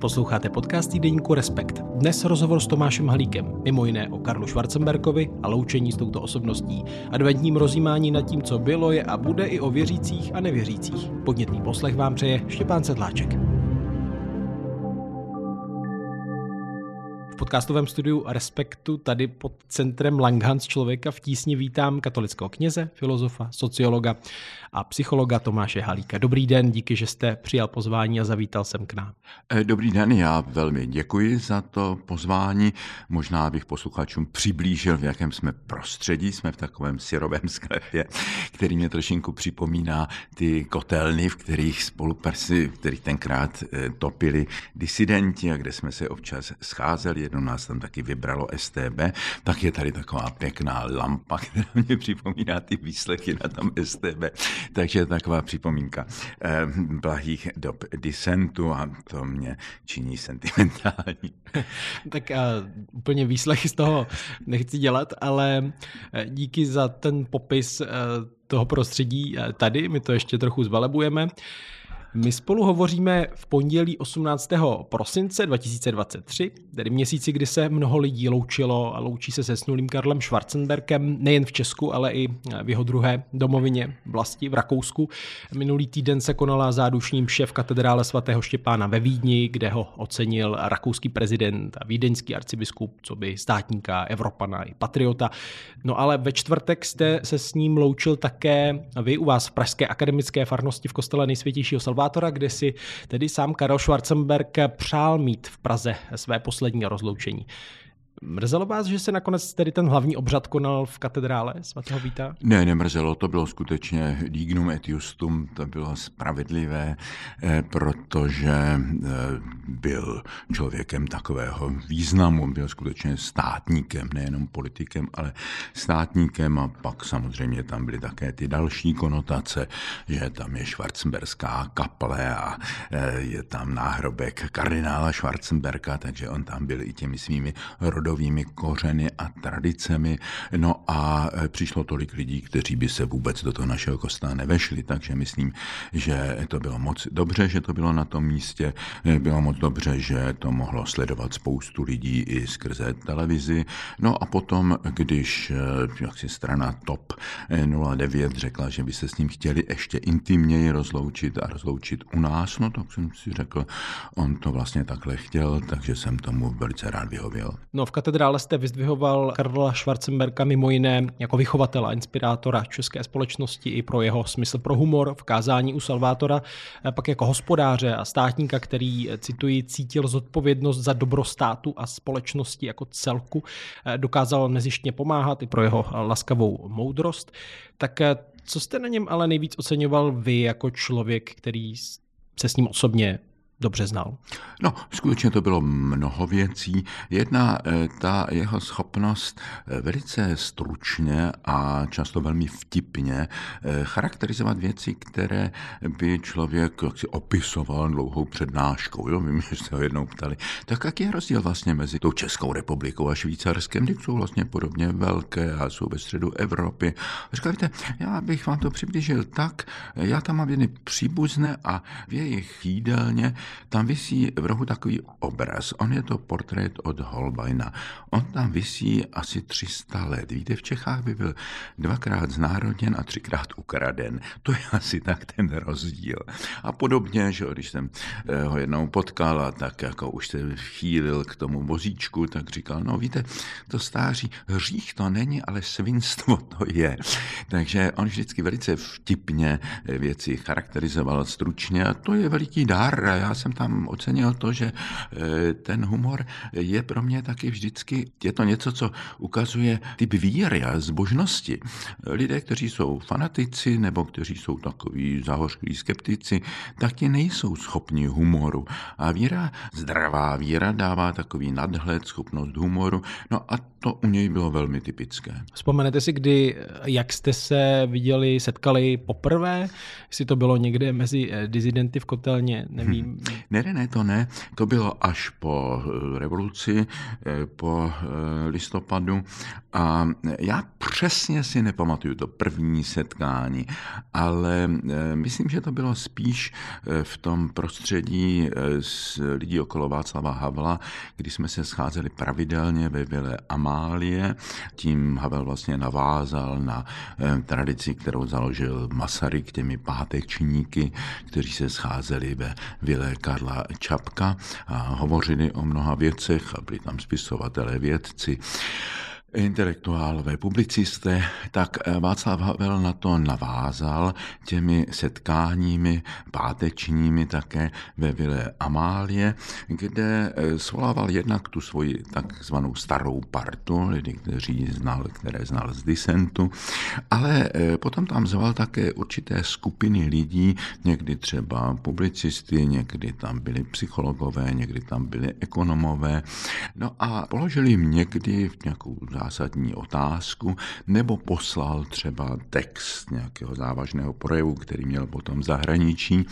Posloucháte podcast týdeníku Respekt. Dnes rozhovor s Tomášem Halíkem, mimo jiné o Karlu Schwarzenbergovi a loučení s touto osobností. Adventním rozjímání nad tím, co bylo, je a bude i o věřících a nevěřících. Podnětný poslech vám přeje Štěpán Sedláček. Podcastovém studiu Respektu tady pod centrem Langhans člověka v tísni vítám katolického kněze, filozofa, sociologa a psychologa Tomáše Halíka. Dobrý den, díky, že jste přijal pozvání a zavítal jsem k nám. Eh, dobrý den, já velmi děkuji za to pozvání. Možná bych posluchačům přiblížil, v jakém jsme prostředí. Jsme v takovém syrovém sklepě, který mě trošinku připomíná ty kotelny, v kterých spolupersi, v kterých tenkrát eh, topili disidenti a kde jsme se občas scházeli jednou nás tam taky vybralo STB, tak je tady taková pěkná lampa, která mě připomíná ty výslechy na tom STB. Takže taková připomínka eh, blahých dob disentu a to mě činí sentimentální. tak a, úplně výslechy z toho nechci dělat, ale eh, díky za ten popis eh, toho prostředí tady, my to ještě trochu zvelebujeme. My spolu hovoříme v pondělí 18. prosince 2023, tedy měsíci, kdy se mnoho lidí loučilo a loučí se se snulým Karlem Schwarzenberkem nejen v Česku, ale i v jeho druhé domovině vlasti v Rakousku. Minulý týden se konala zádušním šéf katedrále svatého Štěpána ve Vídni, kde ho ocenil rakouský prezident a vídeňský arcibiskup, co by státníka, Evropana i patriota. No ale ve čtvrtek jste se s ním loučil také vy u vás v Pražské akademické farnosti v kostele nejsvětějšího Salvátora, kde si tedy sám Karel Schwarzenberg přál mít v Praze své poslední rozloučení. Mrzelo vás, že se nakonec tedy ten hlavní obřad konal v katedrále svatého Víta? Ne, nemrzelo, to bylo skutečně dignum et justum, to bylo spravedlivé, eh, protože eh, byl člověkem takového významu, byl skutečně státníkem, nejenom politikem, ale státníkem a pak samozřejmě tam byly také ty další konotace, že tam je Schwarzenberská kaple a eh, je tam náhrobek kardinála Schwarzenberga, takže on tam byl i těmi svými rodovými rodovými kořeny a tradicemi. No a e, přišlo tolik lidí, kteří by se vůbec do toho našeho kostela nevešli, takže myslím, že to bylo moc dobře, že to bylo na tom místě. E, bylo moc dobře, že to mohlo sledovat spoustu lidí i skrze televizi. No a potom, když e, jaksi strana TOP 09 řekla, že by se s ním chtěli ještě intimněji rozloučit a rozloučit u nás, no tak jsem si řekl, on to vlastně takhle chtěl, takže jsem tomu velice rád vyhověl. No v katedrále jste vyzdvihoval Karla Schwarzenberga mimo jiné jako vychovatele, inspirátora české společnosti i pro jeho smysl pro humor v kázání u Salvátora, pak jako hospodáře a státníka, který, cituji, cítil zodpovědnost za dobro státu a společnosti jako celku, dokázal nezištně pomáhat i pro jeho laskavou moudrost. Tak co jste na něm ale nejvíc oceňoval vy jako člověk, který se s ním osobně dobře znal? No, skutečně to bylo mnoho věcí. Jedna, eh, ta jeho schopnost eh, velice stručně a často velmi vtipně eh, charakterizovat věci, které by člověk si opisoval dlouhou přednáškou. Jo? Vím, že jste ho jednou ptali. Tak jaký je rozdíl vlastně mezi tou Českou republikou a Švýcarskem, kdy jsou vlastně podobně velké a jsou ve středu Evropy. Říkal, víte, já bych vám to přiblížil tak, já tam mám jedny příbuzné a v jejich jídelně tam visí v rohu takový obraz. On je to portrét od Holbeina. On tam visí asi 300 let. Víte, v Čechách by byl dvakrát znárodněn a třikrát ukraden. To je asi tak ten rozdíl. A podobně, že když jsem eh, ho jednou potkal a tak jako už se chýlil k tomu vozíčku, tak říkal, no víte, to stáří hřích to není, ale svinstvo to je. Takže on vždycky velice vtipně věci charakterizoval stručně a to je veliký dar. Já jsem tam ocenil to, že eh, ten humor je pro mě taky vždycky, je to něco, co ukazuje typ víry a zbožnosti. Lidé, kteří jsou fanatici nebo kteří jsou takový zahořklí skeptici, taky nejsou schopni humoru. A víra, zdravá víra dává takový nadhled, schopnost humoru. No a to u něj bylo velmi typické. Vzpomenete si, kdy, jak jste se viděli, setkali poprvé? Jestli to bylo někde mezi eh, dizidenty v kotelně, nevím. Ne, ne, ne, to ne. To bylo až po eh, revoluci, eh, po eh, listopadu a já přesně si nepamatuju to první setkání, ale myslím, že to bylo spíš v tom prostředí s lidí okolo Václava Havla, kdy jsme se scházeli pravidelně ve Vile Amálie. Tím Havel vlastně navázal na tradici, kterou založil Masaryk těmi pátečníky, kteří se scházeli ve Vile Karla Čapka a hovořili o mnoha věcech a byli tam spisovatelé, vědci intelektuálové, publicisté, tak eh, Václav Havel na to navázal těmi setkáními pátečními také ve Vile Amálie, kde eh, svolával jednak tu svoji takzvanou starou partu, lidi, kteří znal, které znal z disentu, ale eh, potom tam zval také určité skupiny lidí, někdy třeba publicisty, někdy tam byli psychologové, někdy tam byli ekonomové, no a položili jim někdy v nějakou zásadní otázku, nebo poslal třeba text nějakého závažného projevu, který měl potom zahraničí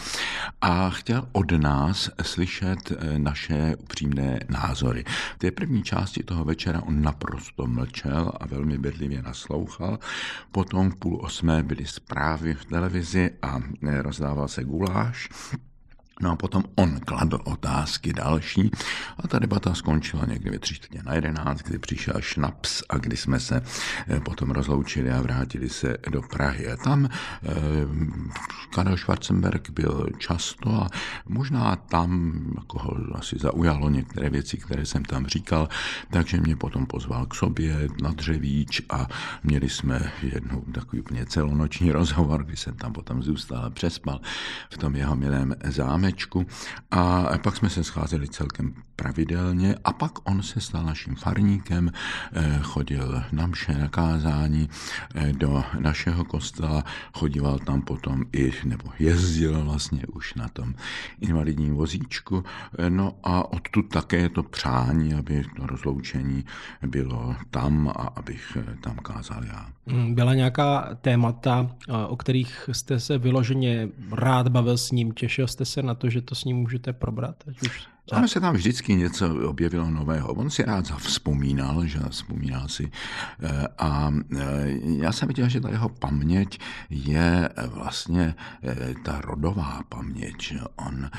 a chtěl od nás slyšet eh, naše upřímné názory. V té první části toho večera on naprosto mlčel a velmi bedlivě naslouchal. Potom v půl osmé byly zprávy v televizi a eh, rozdával se guláš. No a potom on kladl otázky další a ta debata skončila někdy ve tři na jedenáct, kdy přišel šnaps a kdy jsme se eh, potom rozloučili a vrátili se do Prahy. A tam eh, Karel Schwarzenberg byl často a možná tam jako ho asi zaujalo některé věci, které jsem tam říkal, takže mě potom pozval k sobě na dřevíč a měli jsme jednou takový úplně celonoční rozhovor, kdy jsem tam potom zůstal a přespal v tom jeho milém zámečku zámečku a pak jsme se scházeli celkem pravidelně a pak on se stal naším farníkem, eh, chodil na mše, na kázání eh, do našeho kostela, chodíval tam potom i, nebo jezdil vlastně už na tom invalidním vozíčku, eh, no a odtud také to přání, aby to rozloučení bylo tam a abych tam kázal já. Mm, byla nějaká témata, o kterých jste se vyloženě rád bavil s ním, těšil jste se na to, že to s ním můžete probrat? Ať už Ono se tam vždycky něco objevilo nového. On si rád vzpomínal, že vzpomínal si. Eh, a eh, já jsem viděl, že ta jeho paměť je vlastně eh, ta rodová paměť. On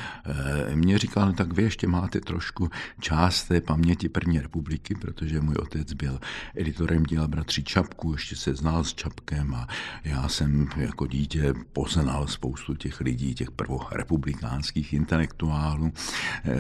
mě říkal, tak vy ještě máte trošku část té paměti první republiky, protože můj otec byl editorem díla Bratří Čapku, ještě se znal s Čapkem a já jsem jako dítě poznal spoustu těch lidí, těch prvorepublikánských intelektuálů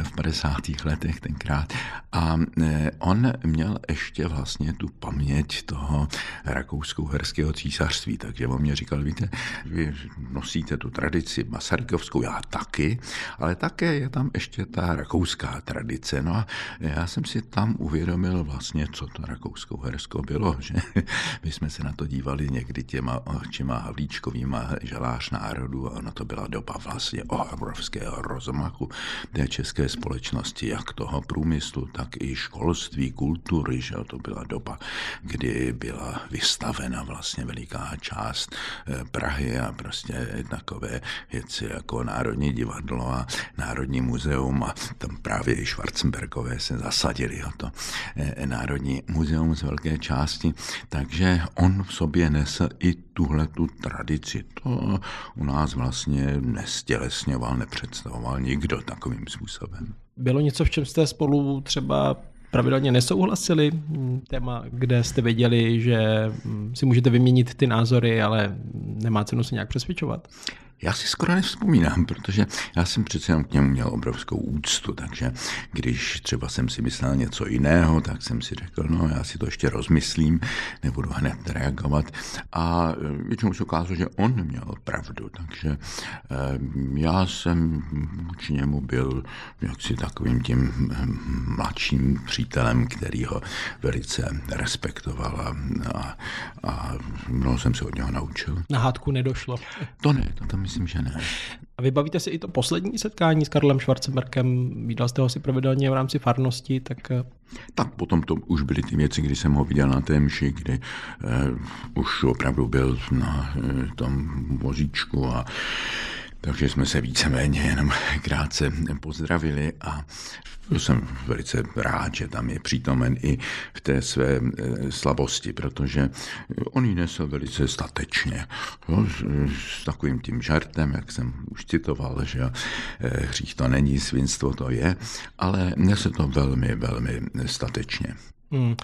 v 50. letech tenkrát. A e, on měl ještě vlastně tu paměť toho rakousko-herského císařství, takže on mě říkal, víte, vy nosíte tu tradici masarykovskou, já taky, ale také je tam ještě ta rakouská tradice. No a já jsem si tam uvědomil vlastně, co to rakousko-hersko bylo, že my jsme se na to dívali někdy těma očima havlíčkovýma žalář národu a ono to byla doba vlastně obrovského rozmachu té české společnosti společnosti, jak toho průmyslu, tak i školství, kultury, že to byla doba, kdy byla vystavena vlastně veliká část eh, Prahy a prostě takové věci jako Národní divadlo a Národní muzeum a tam právě i Schwarzenbergové se zasadili o to eh, Národní muzeum z velké části, takže on v sobě nesl i tuhle tu tradici. To u nás vlastně nestělesňoval, nepředstavoval nikdo takovým způsobem. Bylo něco, v čem jste spolu třeba pravidelně nesouhlasili? Téma, kde jste věděli, že si můžete vyměnit ty názory, ale nemá cenu se nějak přesvědčovat? Já si skoro nevzpomínám, protože já jsem přece jenom k němu měl obrovskou úctu, takže když třeba jsem si myslel něco jiného, tak jsem si řekl, no já si to ještě rozmyslím, nebudu hned reagovat. A e, většinou se ukázalo, že on měl pravdu, takže e, já jsem vůči němu byl jaksi takovým tím mladším přítelem, který ho velice respektoval a, a, a mnoho jsem se od něho naučil. Na hádku nedošlo. To ne, to tam myslím, že ne. A vybavíte si i to poslední setkání s Karlem Schwarzenberkem? Viděl jste ho si pravidelně v rámci farnosti, tak... Eh, tak potom to už byly ty věci, kdy jsem ho viděl na té mši, kdy uh, už opravdu byl na uh, tom vozíčku a Takže jsme se víceméně jenom krátce pozdravili a jsem velice rád, že tam je přítomen i v té své eh, slabosti, protože on ji nesl velice statečně. S, s takovým tím žartem, jak jsem už citoval, že eh, hřích to není, svinstvo to je, ale nesl to velmi, velmi statečně. Hmm.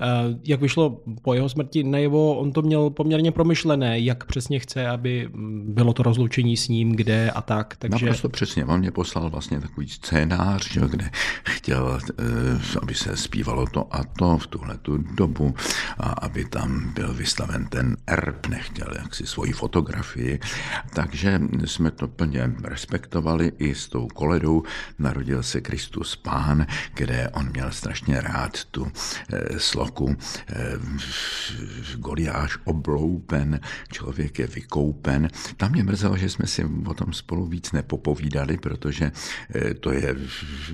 Eh, jak vyšlo po jeho smrti najevo, on to měl poměrně promyšlené, jak přesně chce, aby mm, bylo to rozloučení s ním, kde a tak. Takže... Naprosto přesně. On mě poslal vlastně takový scénář, že, kde chtěl, eh, aby se zpívalo to a to v tuhle tu dobu a aby tam byl vystaven ten erb, nechtěl jaksi svoji fotografii. Takže jsme to plně respektovali i s tou koledou. Narodil se Kristus Pán, kde on měl strašně rád tu eh, slovo roku eh, Goliáš obloupen, člověk je vykoupen. Tam mě mrzelo, že jsme si o tom spolu víc nepopovídali, protože eh, to je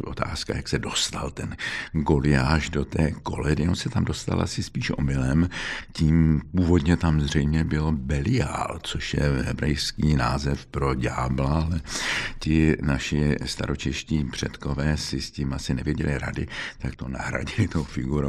otázka, jak se dostal ten Goliáš do té koledy. On se tam dostal asi spíš omylem. Tím původně tam zřejmě bylo Belial, což je hebrejský název pro ďábla, ale ti naši staročeští předkové si s tím asi nevěděli rady, tak to nahradili tou figurou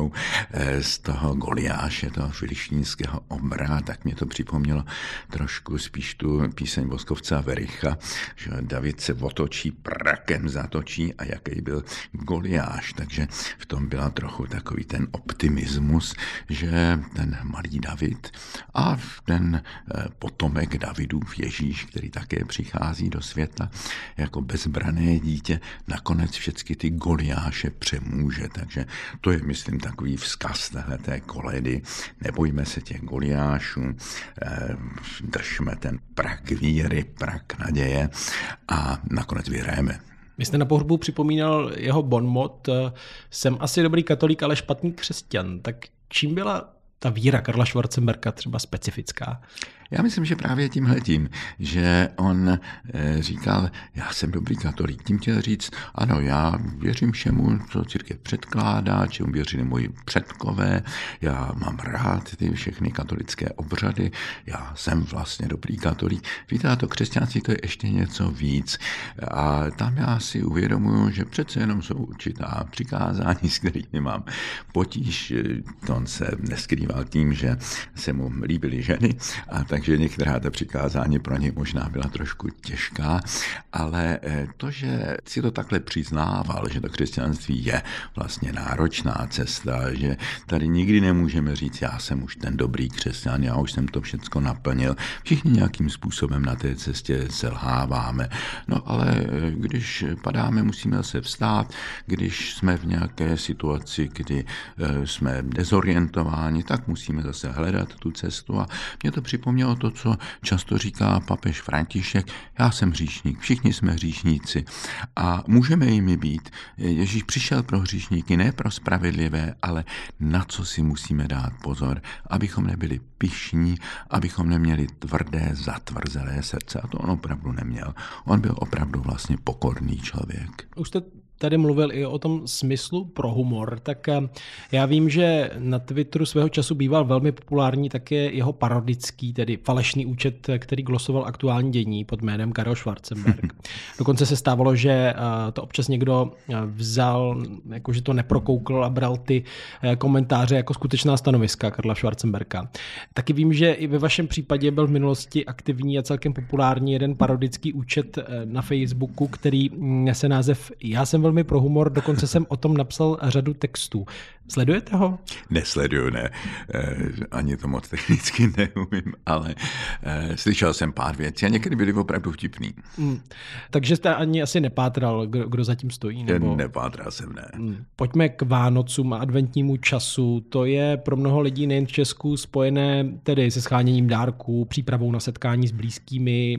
eh, z toho Goliáše, toho filištínského obra, tak mě to připomnělo trošku spíš tu píseň Voskovce a Vericha, že David se otočí, prakem zatočí a jaký byl Goliáš. Takže v tom byla trochu takový ten optimismus, že ten malý David a ten eh, potomek Davidův Ježíš, který také přichází do světa jako bezbrané dítě, nakonec všechny ty Goliáše přemůže. Takže to je, myslím, takový vzkaz z té koledy, nebojme se těch goliášů, eh, držme ten prak víry, prak naděje a nakonec vyhrajeme. Vy jste na pohřbu připomínal jeho bonmot, jsem asi dobrý katolík, ale špatný křesťan. Tak čím byla ta víra Karla Schwarzenberga třeba specifická? Já myslím, že právě tímhletím, že on eh, říkal, já jsem dobrý katolík, tím chtěl říct, ano, já věřím všemu, co církev předkládá, čemu věřili moji předkové, já mám rád ty všechny katolické obřady, já jsem vlastně dobrý katolík. Víte, a to křesťanství to je ještě něco víc. A tam já si uvědomuju, že přece jenom jsou určitá přikázání, s kterými mám potíž. On se neskrýval tím, že se mu líbily ženy a tak takže některá ta přikázání pro ně možná byla trošku těžká, ale eh, to, že si to takhle přiznával, že to křesťanství je vlastně náročná cesta, že tady nikdy nemůžeme říct, já jsem už ten dobrý křesťan, já už jsem to všecko naplnil. Všichni nějakým způsobem na té cestě selháváme. No ale eh, když padáme, musíme se vstát, když jsme v nějaké situaci, kdy eh, jsme dezorientováni, tak musíme zase hledat tu cestu a mě to připomnělo zaznělo to, co často říká papež František, já jsem hříšník, všichni jsme hříšníci a můžeme jimi být. Ježíš přišel pro hříšníky, ne pro spravedlivé, ale na co si musíme dát pozor, abychom nebyli pišní, abychom neměli tvrdé, zatvrzelé srdce. A to on opravdu neměl. On byl opravdu vlastně pokorný člověk. Už jste tady mluvil i o tom smyslu pro humor, tak eh, já vím, že na Twitteru svého času býval velmi populární také jeho parodický, tedy falešný účet, který glosoval aktuální dění pod jménem Karel Schwarzenberg. Dokonce se stávalo, že eh, to občas někdo eh, vzal, jakože to neprokoukl a bral ty komentáře jako skutečná stanoviska Karla Schwarzenberga. Taky vím, že i ve vašem případě byl v minulosti aktivní a celkem populární jeden parodický účet na Facebooku, který nese název Já jsem velmi pro humor, dokonce jsem o tom napsal řadu textů. Sledujete ho? Nesleduju, ne. E, ani to moc technicky neumím, ale e, slyšel jsem pár věcí a někdy byly opravdu vtipný. Mm. Takže jste ani asi nepátral, kdo, kdo zatím stojí? Nebo... Nepátral jsem, ne. Mm. Pojďme k Vánocům a adventnímu času. To je pro mnoho lidí nejen v Česku spojené tedy se scháněním dárků, přípravou na setkání s blízkými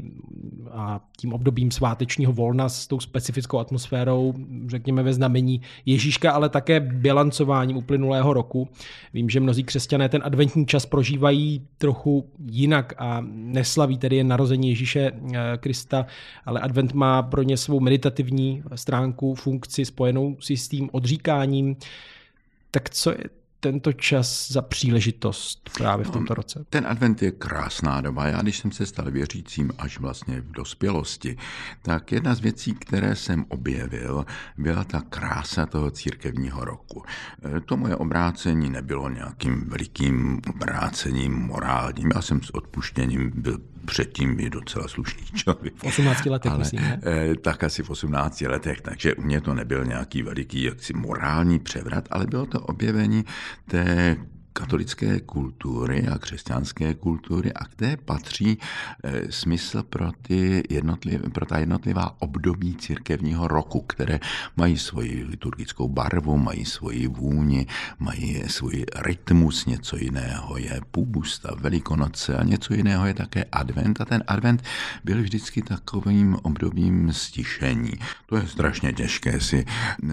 a tím obdobím svátečního volna s tou specifickou atmosférou řekněme, ve znamení Ježíška, ale také bilancováním uplynulého roku. Vím, že mnozí křesťané ten adventní čas prožívají trochu jinak a neslaví tedy jen narození Ježíše eh, Krista, ale advent má pro ně svou meditativní stránku, funkci spojenou s jistým odříkáním. Tak co je tento čas za příležitost právě v no, tomto roce? Ten advent je krásná doba. Já, když jsem se stal věřícím až vlastně v dospělosti, tak jedna z věcí, které jsem objevil, byla ta krása toho církevního roku. E, to moje obrácení nebylo nějakým velikým obrácením morálním. Já jsem s odpuštěním byl předtím i docela slušný člověk. V 18 letech, Ale, myslím, ne? Eh, tak asi v 18 letech, takže u mě to nebyl nějaký veliký jaksi morální převrat, ale bylo to objevení té katolické kultury a křesťanské kultury a kde patří e, smysl pro, ty jednotliv, pro ta jednotlivá období církevního roku, které mají svoji liturgickou barvu, mají svoji vůni, mají svůj rytmus, něco jiného je půbusta, velikonoce a něco jiného je také advent a ten advent byl vždycky takovým obdobím stišení. To je strašně těžké si,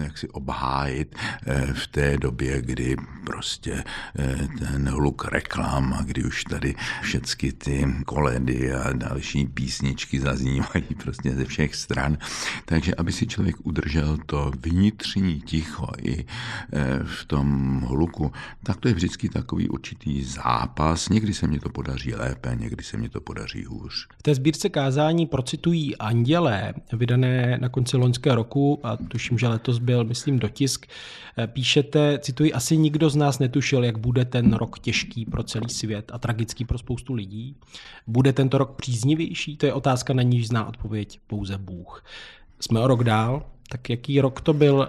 jak si obhájit e, v té době, kdy prostě e, ten hluk reklam kdy už tady všechny ty koledy a další písničky zaznívají prostě ze všech stran. Takže aby si člověk udržel to vnitřní ticho i e, v tom hluku, tak to je vždycky takový určitý zápas. Někdy se mi to podaří lépe, někdy se mi to podaří hůř. V té sbírce kázání procitují Andělé, vydané na konci loňského roku a tuším, že letos byl, myslím, dotisk. E, píšete, cituji, asi nikdo z nás netušil, jak bude ten rok těžký pro celý svět a tragický pro spoustu lidí? Bude tento rok příznivější? To je otázka, na níž zná odpověď pouze Bůh. Jsme o rok dál, tak jaký rok to byl,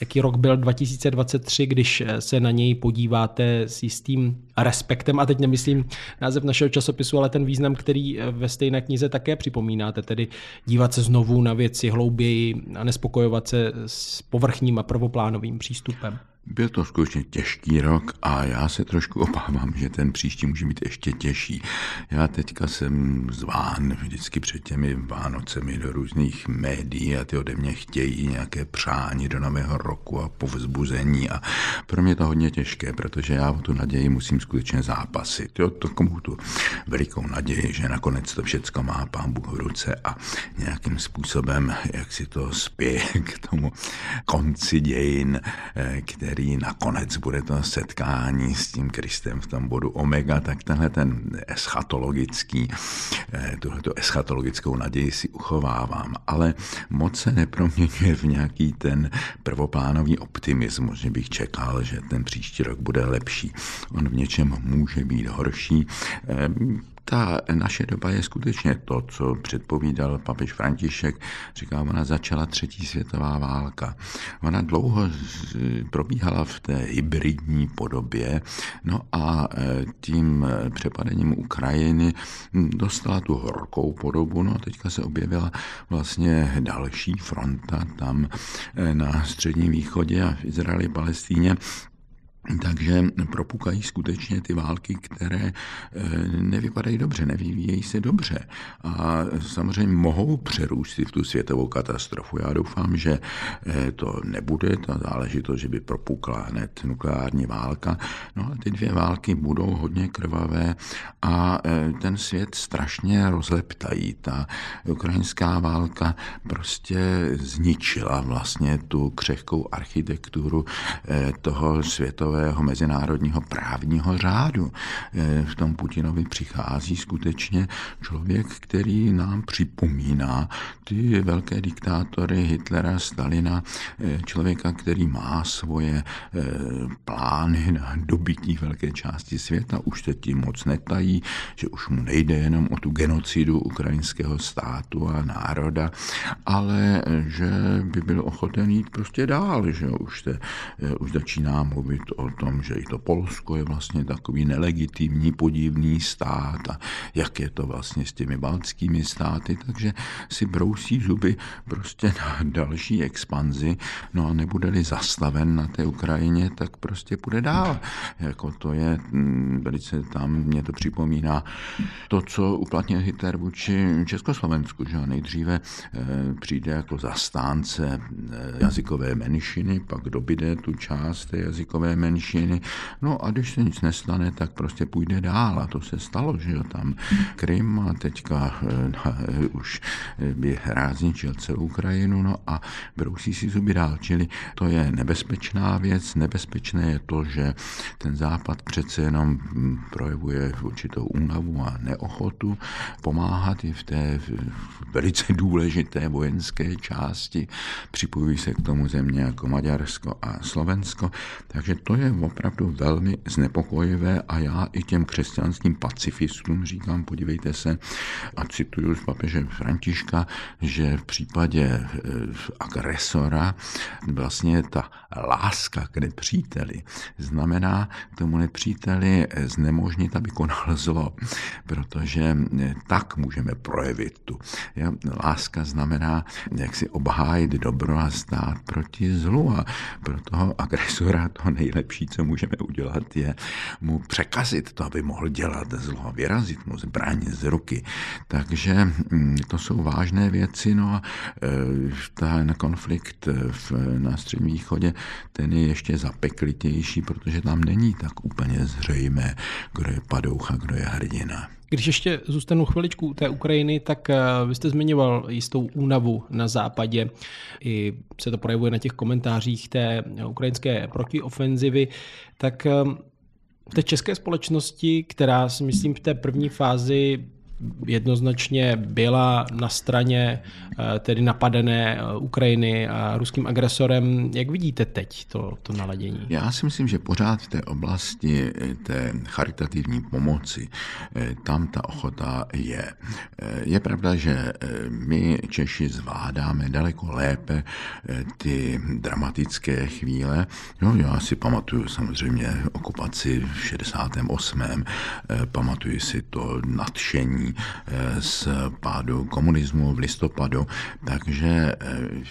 jaký rok byl 2023, když se na něj podíváte s jistým respektem, a teď nemyslím název našeho časopisu, ale ten význam, který ve stejné knize také připomínáte, tedy dívat se znovu na věci hlouběji a nespokojovat se s povrchním a prvoplánovým přístupem. Byl to skutečně těžký rok a já se trošku obávám, že ten příští může být ještě těžší. Já teďka jsem zván vždycky před těmi Vánocemi do různých médií a ty ode mě chtějí nějaké přání do nového roku a povzbuzení a pro mě to hodně těžké, protože já o tu naději musím skutečně zápasit. Jo, to komu tu velikou naději, že nakonec to všecko má pán Bůh v ruce a nějakým způsobem, jak si to spěje k tomu konci dějin, eh, který nakonec bude to setkání s tím Kristem v tom bodu omega, tak tenhle ten eschatologický, eh, tuhleto eschatologickou naději si uchovávám, ale moc se neproměňuje v nějaký ten prvoplánový optimismus, že bych čekal, že ten příští rok bude lepší. On v něčem může být horší. Ta naše doba je skutečně to, co předpovídal papež František. Říká, ona začala třetí světová válka. Ona dlouho probíhala v té hybridní podobě, no a e, tím přepadením Ukrajiny dostala tu horkou podobu, no a teďka se objevila vlastně další fronta tam e, na středním východě a v Izraeli, Palestíně, takže propukají skutečně ty války, které eh, nevypadají dobře, nevyvíjejí se dobře. A samozřejmě mohou přerůstit v tu světovou katastrofu. Já doufám, že eh, to nebude ta záležitost, že by propukla hned nukleární válka. No a ty dvě války budou hodně krvavé a eh, ten svět strašně rozleptají. Ta ukrajinská válka prostě zničila vlastně tu křehkou architekturu toho světového světového mezinárodního právního řádu. Eh, v tom Putinovi přichází skutečně člověk, který nám připomíná ty velké diktátory Hitlera, Stalina, eh, člověka, který má svoje eh, plány na dobytí velké části světa, už se tím moc netají, že už mu nejde jenom o tu genocidu ukrajinského státu a národa, ale že by byl ochoten jít prostě dál, že už, te, už začíná mluvit o o tom, že i to Polsko je vlastně takový nelegitimní, podivný stát a jak je to vlastně s těmi baltskými státy, takže si brousí zuby prostě na další expanzi, no a nebude-li zastaven na té Ukrajině, tak prostě půjde dál. Jako to je mm, velice tam, mě to připomíná to, co uplatnil Hitler vůči Československu, že nejdříve eh, přijde jako zastánce eh, jazykové menšiny, pak dobíde tu část té jazykové menšiny, menšiny. No a když se nic nestane, tak prostě půjde dál. A to se stalo, že jo, tam Krym a teďka uh, už by rád zničil celou Ukrajinu, no a brousí si zuby dál, čili to je nebezpečná věc, nebezpečné je to, že ten západ přece jenom projevuje určitou únavu a neochotu pomáhat. I v té velice důležité vojenské části. Připojují se k tomu země jako Maďarsko a Slovensko, takže to je opravdu velmi znepokojivé a já i těm křesťanským pacifistům říkám, podívejte se a cituju z papeže Františka, že v případě eh, agresora vlastně ta láska k nepříteli znamená tomu nepříteli znemožnit, aby konal zlo, protože tak můžeme projevit tu. Láska znamená jak si obhájit dobro a stát proti zlu a pro toho agresora to nejlepší, co můžeme udělat, je mu překazit to, aby mohl dělat zlo, vyrazit mu zbraň z ruky. Takže mm, to jsou vážné věci, no a e, ten konflikt v, na Středním východě, ten je ještě zapeklitější, protože tam není tak úplně zřejmé, kdo je padoucha, kdo je hrdina. Když ještě zůstanu chviličku té Ukrajiny, tak eh, vy jste zmiňoval jistou únavu na západě. I se to projevuje na těch komentářích té ukrajinské protiofenzivy. Tak eh, v té české společnosti, která si myslím v té první fázi jednoznačně byla na straně eh, tedy napadené eh, Ukrajiny a ruským agresorem. Jak vidíte teď to, to naladění? Já si myslím, že pořád v té oblasti eh, té charitativní pomoci tam ta ochota je. Je pravda, že my Češi zvládáme daleko lépe ty dramatické chvíle. Jo, já si pamatuju samozřejmě okupaci v 68. Pamatuju si to nadšení z pádu komunismu v listopadu, takže eh,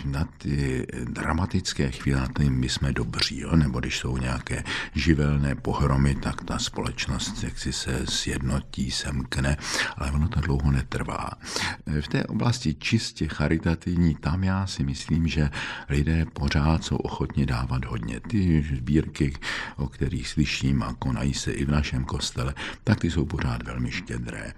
na ty dramatické chvíle, na tím my jsme dobří, jo? nebo když jsou nějaké živelné pohromy, tak ta společnost jak si se sjednotí, semkne, ale ono to dlouho netrvá. Eh, v té oblasti čistě charitativní, tam já si myslím, že lidé pořád jsou ochotni dávat hodně. Ty sbírky, o kterých slyším a konají se i v našem kostele, tak ty jsou pořád velmi štědré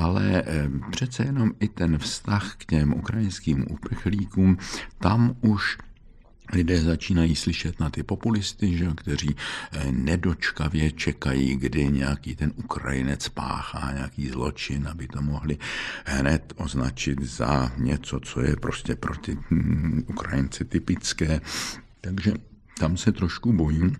ale přece jenom i ten vztah k těm ukrajinským uprchlíkům, tam už lidé začínají slyšet na ty populisty, že, kteří eh, nedočkavě čekají, kdy nějaký ten Ukrajinec páchá nějaký zločin, aby to mohli hned označit za něco, co je prostě pro ty hm, Ukrajinci typické. Takže tam se trošku bojím,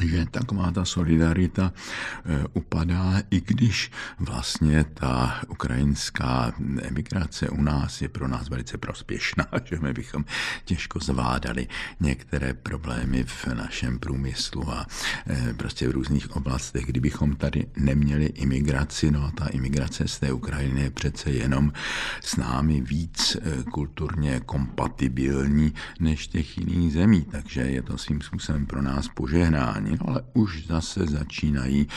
že taková ta solidarita eh, upadá, i když vlastně ta ukrajinská emigrace u nás je pro nás velice prospěšná, že my bychom těžko zvládali některé problémy v našem průmyslu a eh, prostě v různých oblastech, kdybychom tady neměli imigraci, no a ta imigrace z té Ukrajiny je přece jenom s námi víc eh, kulturně kompatibilní než těch jiných zemí, takže je to svým způsobem pro nás no, ale už zase začínají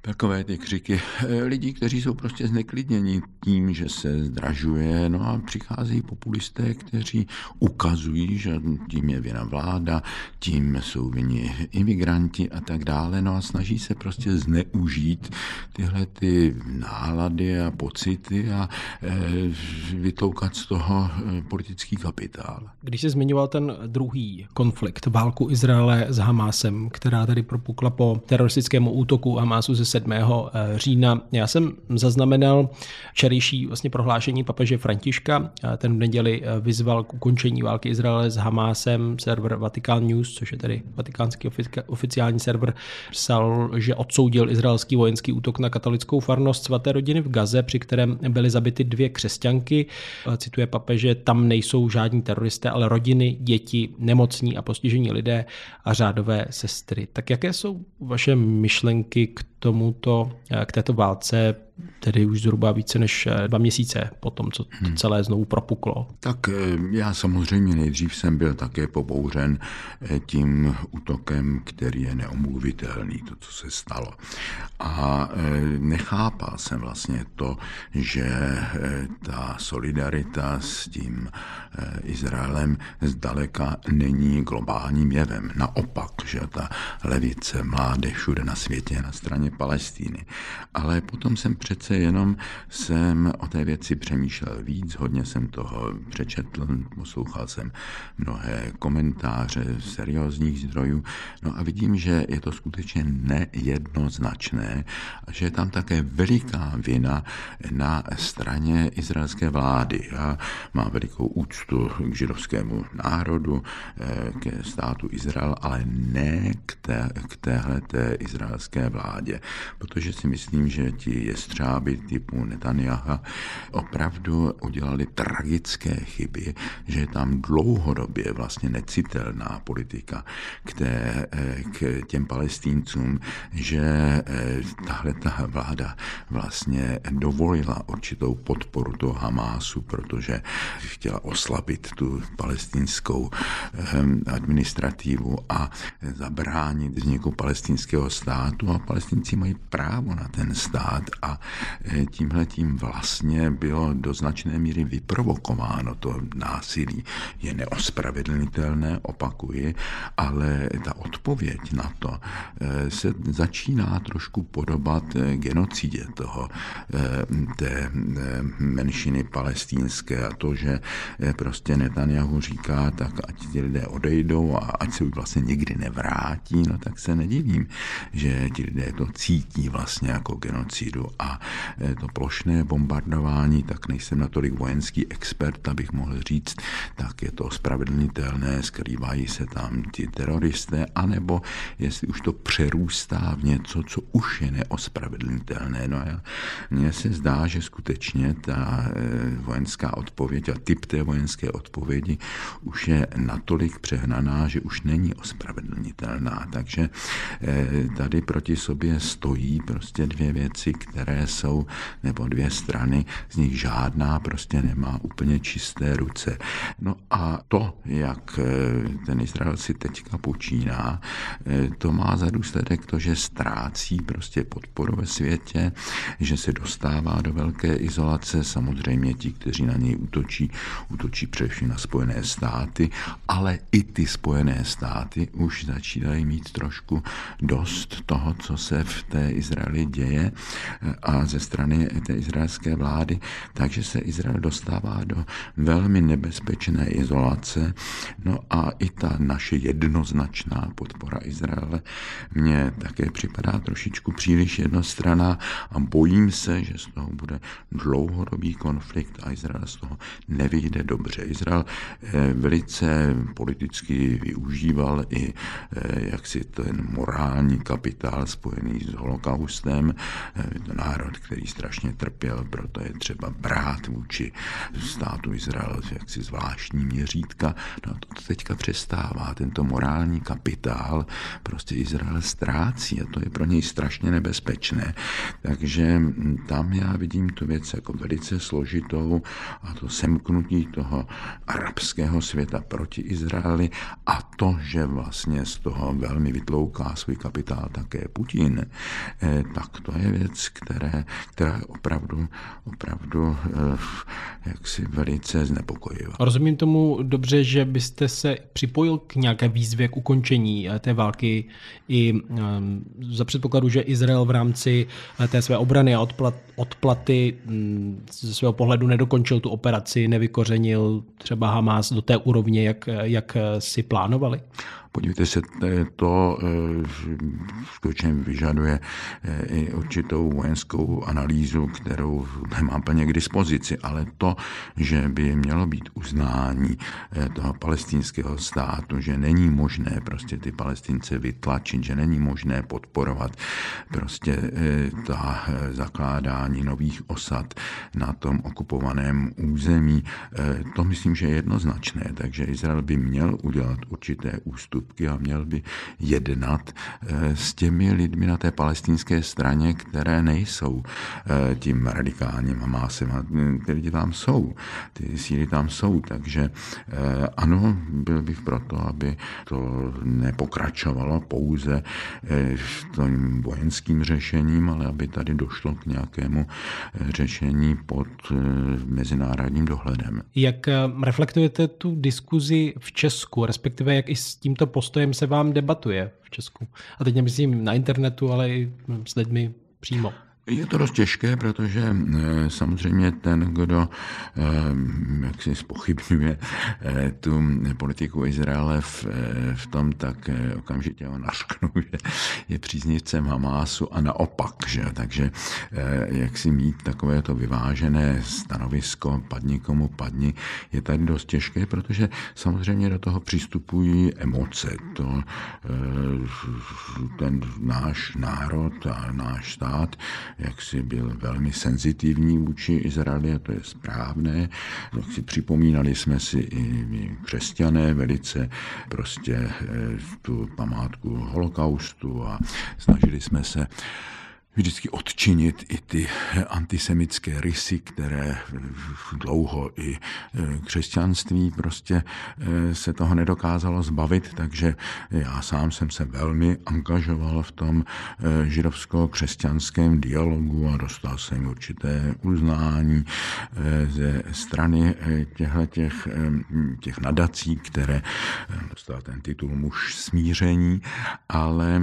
takové ty křiky eh, lidí, kteří jsou prostě zneklidněni tím, že se zdražuje, no a přicházejí populisté, kteří ukazují, že tím je vina vláda, tím jsou vini imigranti a tak dále, no a snaží se prostě zneužít tyhle ty nálady a pocity a e, vytloukat z toho eh, politický kapitál. Když se zmiňoval ten druhý konflikt, válku Izraele s Hamásem, která tady propukla po teroristickém útoku Hamásu ze 7. Eh, října. Já jsem zaznamenal včerejší vlastně prohlášení papeže Františka. Ten v neděli eh, vyzval k ukončení války Izraele s Hamásem. Server Vatican News, což je tedy vatikánský oficiální server, psal, že odsoudil izraelský vojenský útok na katolickou farnost svaté rodiny v Gaze, při kterém byly zabity dvě křesťanky. Eh, cituje papeže, tam nejsou žádní teroristé, ale rodiny, děti, nemocní a postižení lidé a řádové sestry. Tak jaké jsou vaše myšlenky k tomuto, eh, k této válce tedy už zhruba více než eh, dva měsíce po tom, co to hmm. celé znovu propuklo. Tak já samozřejmě nejdřív jsem byl také pobouřen tím útokem, který je neomluvitelný, to, co se stalo. A nechápal jsem vlastně to, že ta solidarita s tím Izraelem zdaleka není globálním jevem. Naopak, že ta levice, mládež všude na světě na straně Palestíny. Ale potom jsem přece jenom jsem o té věci přemýšlel víc, hodně jsem toho přečetl, poslouchal jsem mnohé komentáře seriózních zdrojů, no a vidím, že je to skutečně nejednoznačné a že je tam také veliká vina na straně izraelské vlády. Já mám velikou úctu k židovskému národu, eh, ke státu Izrael, ale ne k, té, k téhle té izraelské vládě, protože si myslím, že ti jestřáby typu Netanyahu opravdu udělali tragické chyby, že je tam dlouhodobě vlastně necitelná politika k, té, k těm palestíncům, že eh, tahle ta vláda vlastně dovolila určitou podporu toho Hamásu, protože chtěla oslabit tu palestinskou eh, administrativu a zabránit vzniku palestinského státu. A palestinci mají právo na ten stát a e, tímhle tím vlastně bylo do značné míry vyprovokováno to násilí. Je neospravedlnitelné, opakuji, ale ta odpověď na to e, se začíná trošku podobat e, genocidě toho, té menšiny palestínské a to, že prostě Netanyahu říká, tak ať ti lidé odejdou a ať se vlastně nikdy nevrátí, no tak se nedivím, že ti lidé to cítí vlastně jako genocidu a e, to plošné bombardování, tak nejsem natolik vojenský expert, abych mohl říct, tak je to spravedlnitelné, skrývají se tam ti teroristé, anebo jestli už to přerůstá v něco, co už je neospravedlnitelné. No a mně se zdá, že skutečně ta e, vojenská odpověď a typ té vojenské odpovědi už je natolik přehnaná, že už není ospravedlnitelná. Takže e, tady proti sobě stojí prostě dvě věci, které jsou, nebo dvě strany, z nich žádná prostě nemá úplně čisté ruce. No a to, jak eh, ten Izrael si teďka počíná, eh, to má za důsledek to, že ztrácí prostě podporu ve světě, že se dostává do velké izolace, samozřejmě ti, kteří na něj útočí, útočí především na Spojené státy, ale i ty Spojené státy už začínají mít trošku dost toho, co se v té Izraeli děje ze strany té izraelské vlády, takže se Izrael dostává do velmi nebezpečné izolace. No a i ta naše jednoznačná podpora Izraele mně také připadá trošičku příliš jednostraná a bojím se, že z toho bude dlouhodobý konflikt a Izrael z toho nevyjde dobře. Izrael eh, velice politicky využíval i eh, jaksi ten morální kapitál spojený s holokaustem. Je to národ, který strašně trpěl, proto je třeba brát vůči státu Izrael jaksi zvláštní měřítka. No to teďka přestává. Tento morální kapitál prostě Izrael ztrácí a to je pro něj strašně nebezpečné. Takže tam já vidím tu věc jako velice složitou a to semknutí toho arabského světa proti Izraeli a to, že vlastně z toho velmi vytlouká svůj kapitál také Putin, eh, tak to je věc, které, která je opravdu, opravdu eh, jaksi velice znepokojivá. Rozumím tomu dobře, že byste se připojil k nějaké výzvě k ukončení eh, té války i um, za předpokladu, že Izrael v rámci té své obrany a odplat, odplaty um, ze svého pohledu nedokončil tu operaci, nevykořenil třeba Hamas do té úrovně, jak, jak si plánovali? Podívejte se, to eh, skutečně vyžaduje eh, i určitou vojenskou analýzu, kterou nemám plně k dispozici, ale to, že by mělo být uznání eh, toho palestinského státu, že není možné prostě ty palestince vytlačit, že není možné podporovat prostě ta zakládání nových osad na tom okupovaném území, to myslím, že je jednoznačné, takže Izrael by měl udělat určité ústupy ústupky a měl by jednat s těmi lidmi na té palestinské straně, které nejsou tím radikálním Hamásem. A ty lidi tam jsou, ty síly tam jsou, takže ano, byl bych proto, aby to nepokračovalo pouze tím vojenským řešením, ale aby tady došlo k nějakému řešení pod mezinárodním dohledem. Jak reflektujete tu diskuzi v Česku, respektive jak i s tímto postojem se vám debatuje v Česku? A teď nemyslím na internetu, ale i s lidmi přímo. Je to dost těžké, protože eh, samozřejmě ten, kdo eh, jak si spochybňuje eh, tu politiku Izraele v, v tom, tak okamžitě ho našknu, že je příznivcem Hamásu a naopak. Že? Takže jak si mít takové to vyvážené stanovisko, padni komu padni, je tady dost těžké, protože samozřejmě do toho přistupují emoce. To, ten náš národ a náš stát jak si byl velmi senzitivní vůči Izraeli a to je správné. Jak si připomínali jsme si i křesťané velice prostě eh, tu památku holokaustu a snažili jsme se vždycky odčinit i ty antisemické rysy, které dlouho i e, křesťanství prostě e, se toho nedokázalo zbavit, takže já sám jsem se velmi angažoval v tom e, židovsko-křesťanském dialogu a dostal jsem určité uznání ze strany těchto těch, těch nadací, které dostal ten titul muž smíření, ale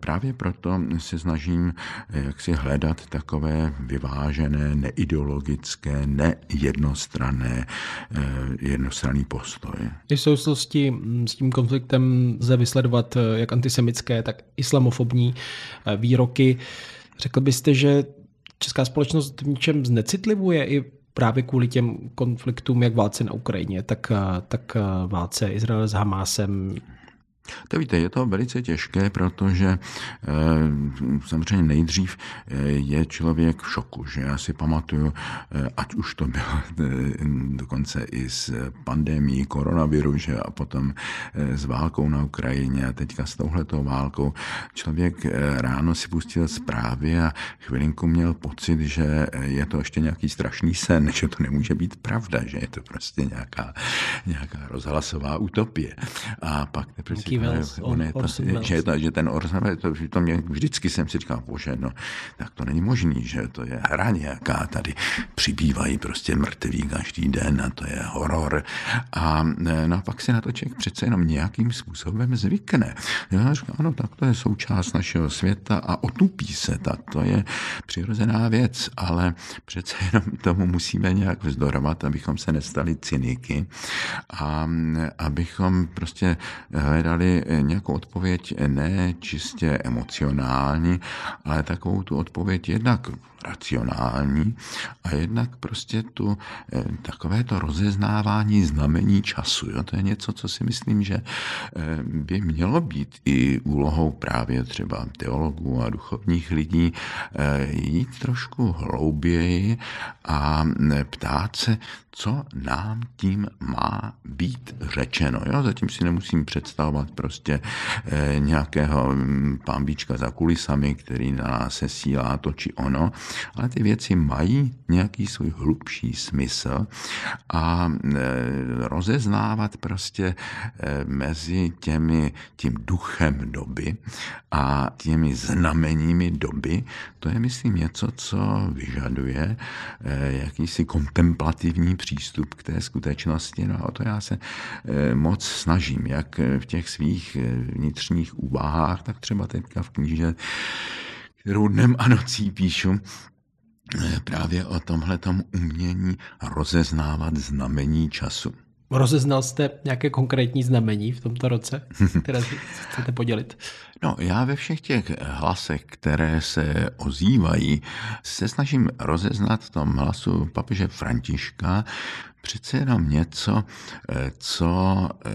právě proto se snažím jak si hledat takové vyvážené, neideologické, nejednostranné, eh, jednostranný postoj. V souvislosti s tím konfliktem lze vysledovat eh, jak antisemické, tak islamofobní eh, výroky. Řekl byste, že česká společnost v ničem znecitlivuje i právě kvůli těm konfliktům, jak válce na Ukrajině, tak, tak válce Izrael s Hamásem, to víte, je to velice těžké, protože e, samozřejmě nejdřív e, je člověk v šoku, že já si pamatuju, e, ať už to bylo dokonce i s pandemí koronaviru, že a potom s válkou na Ukrajině a teďka s touhletou válkou, člověk ráno si pustil zprávy a chvilinku měl pocit, že je to ještě nějaký strašný sen, že to nemůže být pravda, že je to prostě nějaká, nějaká rozhlasová utopie. A pak teprve Wells, on, on, to, že, to, že ten Orson Welles, to, to mě, vždycky jsem si říkal, bože, no, tak to není možný, že to je hra nějaká, tady přibývají prostě mrtví každý den a to je horor. A no, pak si na to člověk přece jenom nějakým způsobem zvykne. Já říkám, ano, tak to je součást našeho světa a otupí se, tak to je přirozená věc, ale přece jenom tomu musíme nějak vzdorovat, abychom se nestali cyniky a abychom prostě hledali hledali eh, nějakou odpověď eh, ne čistě emocionální, ale takovou tu odpověď jednak racionální a jednak prostě tu eh, takové to rozeznávání znamení času. Jo? To je něco, co si myslím, že by mělo být i úlohou právě třeba teologů a duchovních lidí jít trošku hlouběji a ptát se, co nám tím má být řečeno. Jo? Zatím si nemusím představovat prostě nějakého mm, pambíčka za kulisami, který na nás se sílá to či ono, ale ty věci mají nějaký svůj hlubší smysl a e, rozeznávat prostě e, mezi těmi, tím duchem doby a těmi znameními doby, to je, myslím, něco, co vyžaduje e, jakýsi kontemplativní přístup k té skutečnosti. No a o to já se moc snažím, jak v těch svých vnitřních úvahách, tak třeba teďka v kniže, kterou dnem a nocí píšu, eh, právě o tomhletom umění rozeznávat znamení času. Rozeznal jste nějaké konkrétní znamení v tomto roce, které chcete podělit? No, já ve všech těch hlasech, které se ozývají, se snažím rozeznat v tom hlasu papeže Františka přece jenom něco, eh, co eh,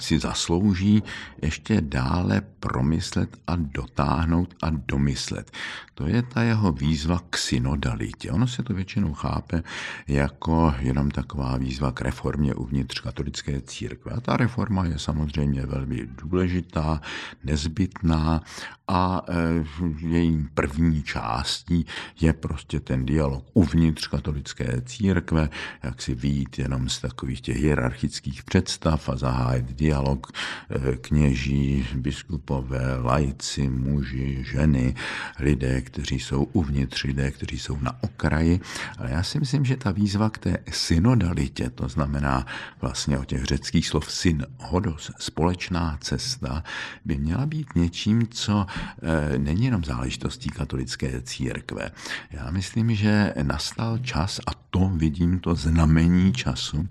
si zaslouží ještě dále promyslet a dotáhnout a domyslet. To je ta jeho výzva k synodalitě. Ono se to většinou chápe jako jenom taková výzva k reformě uvnitř katolické církve. A ta reforma je samozřejmě velmi důležitá, nezbytná a e, jejím první částí je prostě ten dialog uvnitř katolické církve, jak si vyjít jenom z takových těch hierarchických představ a zahájit dialog e, kněží, biskupové, lajci, muži, ženy, lidé, kteří jsou uvnitř, lidé, kteří jsou na okraji. Ale já si myslím, že ta výzva k té synodalitě, to znamená vlastně o těch řeckých slov syn, hodos, společná cesta, by měla být něčím, co e, není jenom záležitostí katolické církve. Já myslím, že nastal čas, a to vidím to znamení času,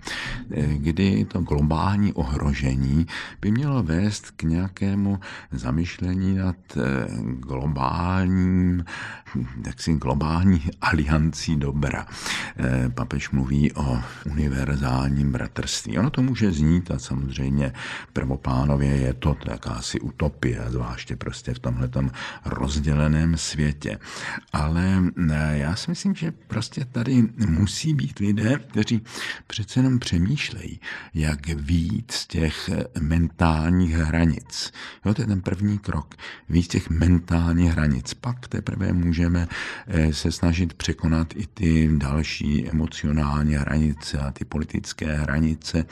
e, kdy to globální ohrožení by mělo vést k nějakému zamyšlení nad e, globálním, taksi globální aliancí dobra. E, papež mluví o univerzálním bratrství. Ono to může znít a samozřejmě prvopánově je to jakási utopie, zvláště prostě v tomhletom rozděleném světě. Ale já si myslím, že prostě tady musí být lidé, kteří přece jenom přemýšlejí, jak z těch mentálních hranic. Jo, to je ten první krok. Víc těch mentálních hranic. Pak teprve můžeme eh, se snažit překonat i ty další emocionální hranice a ty politické hranice,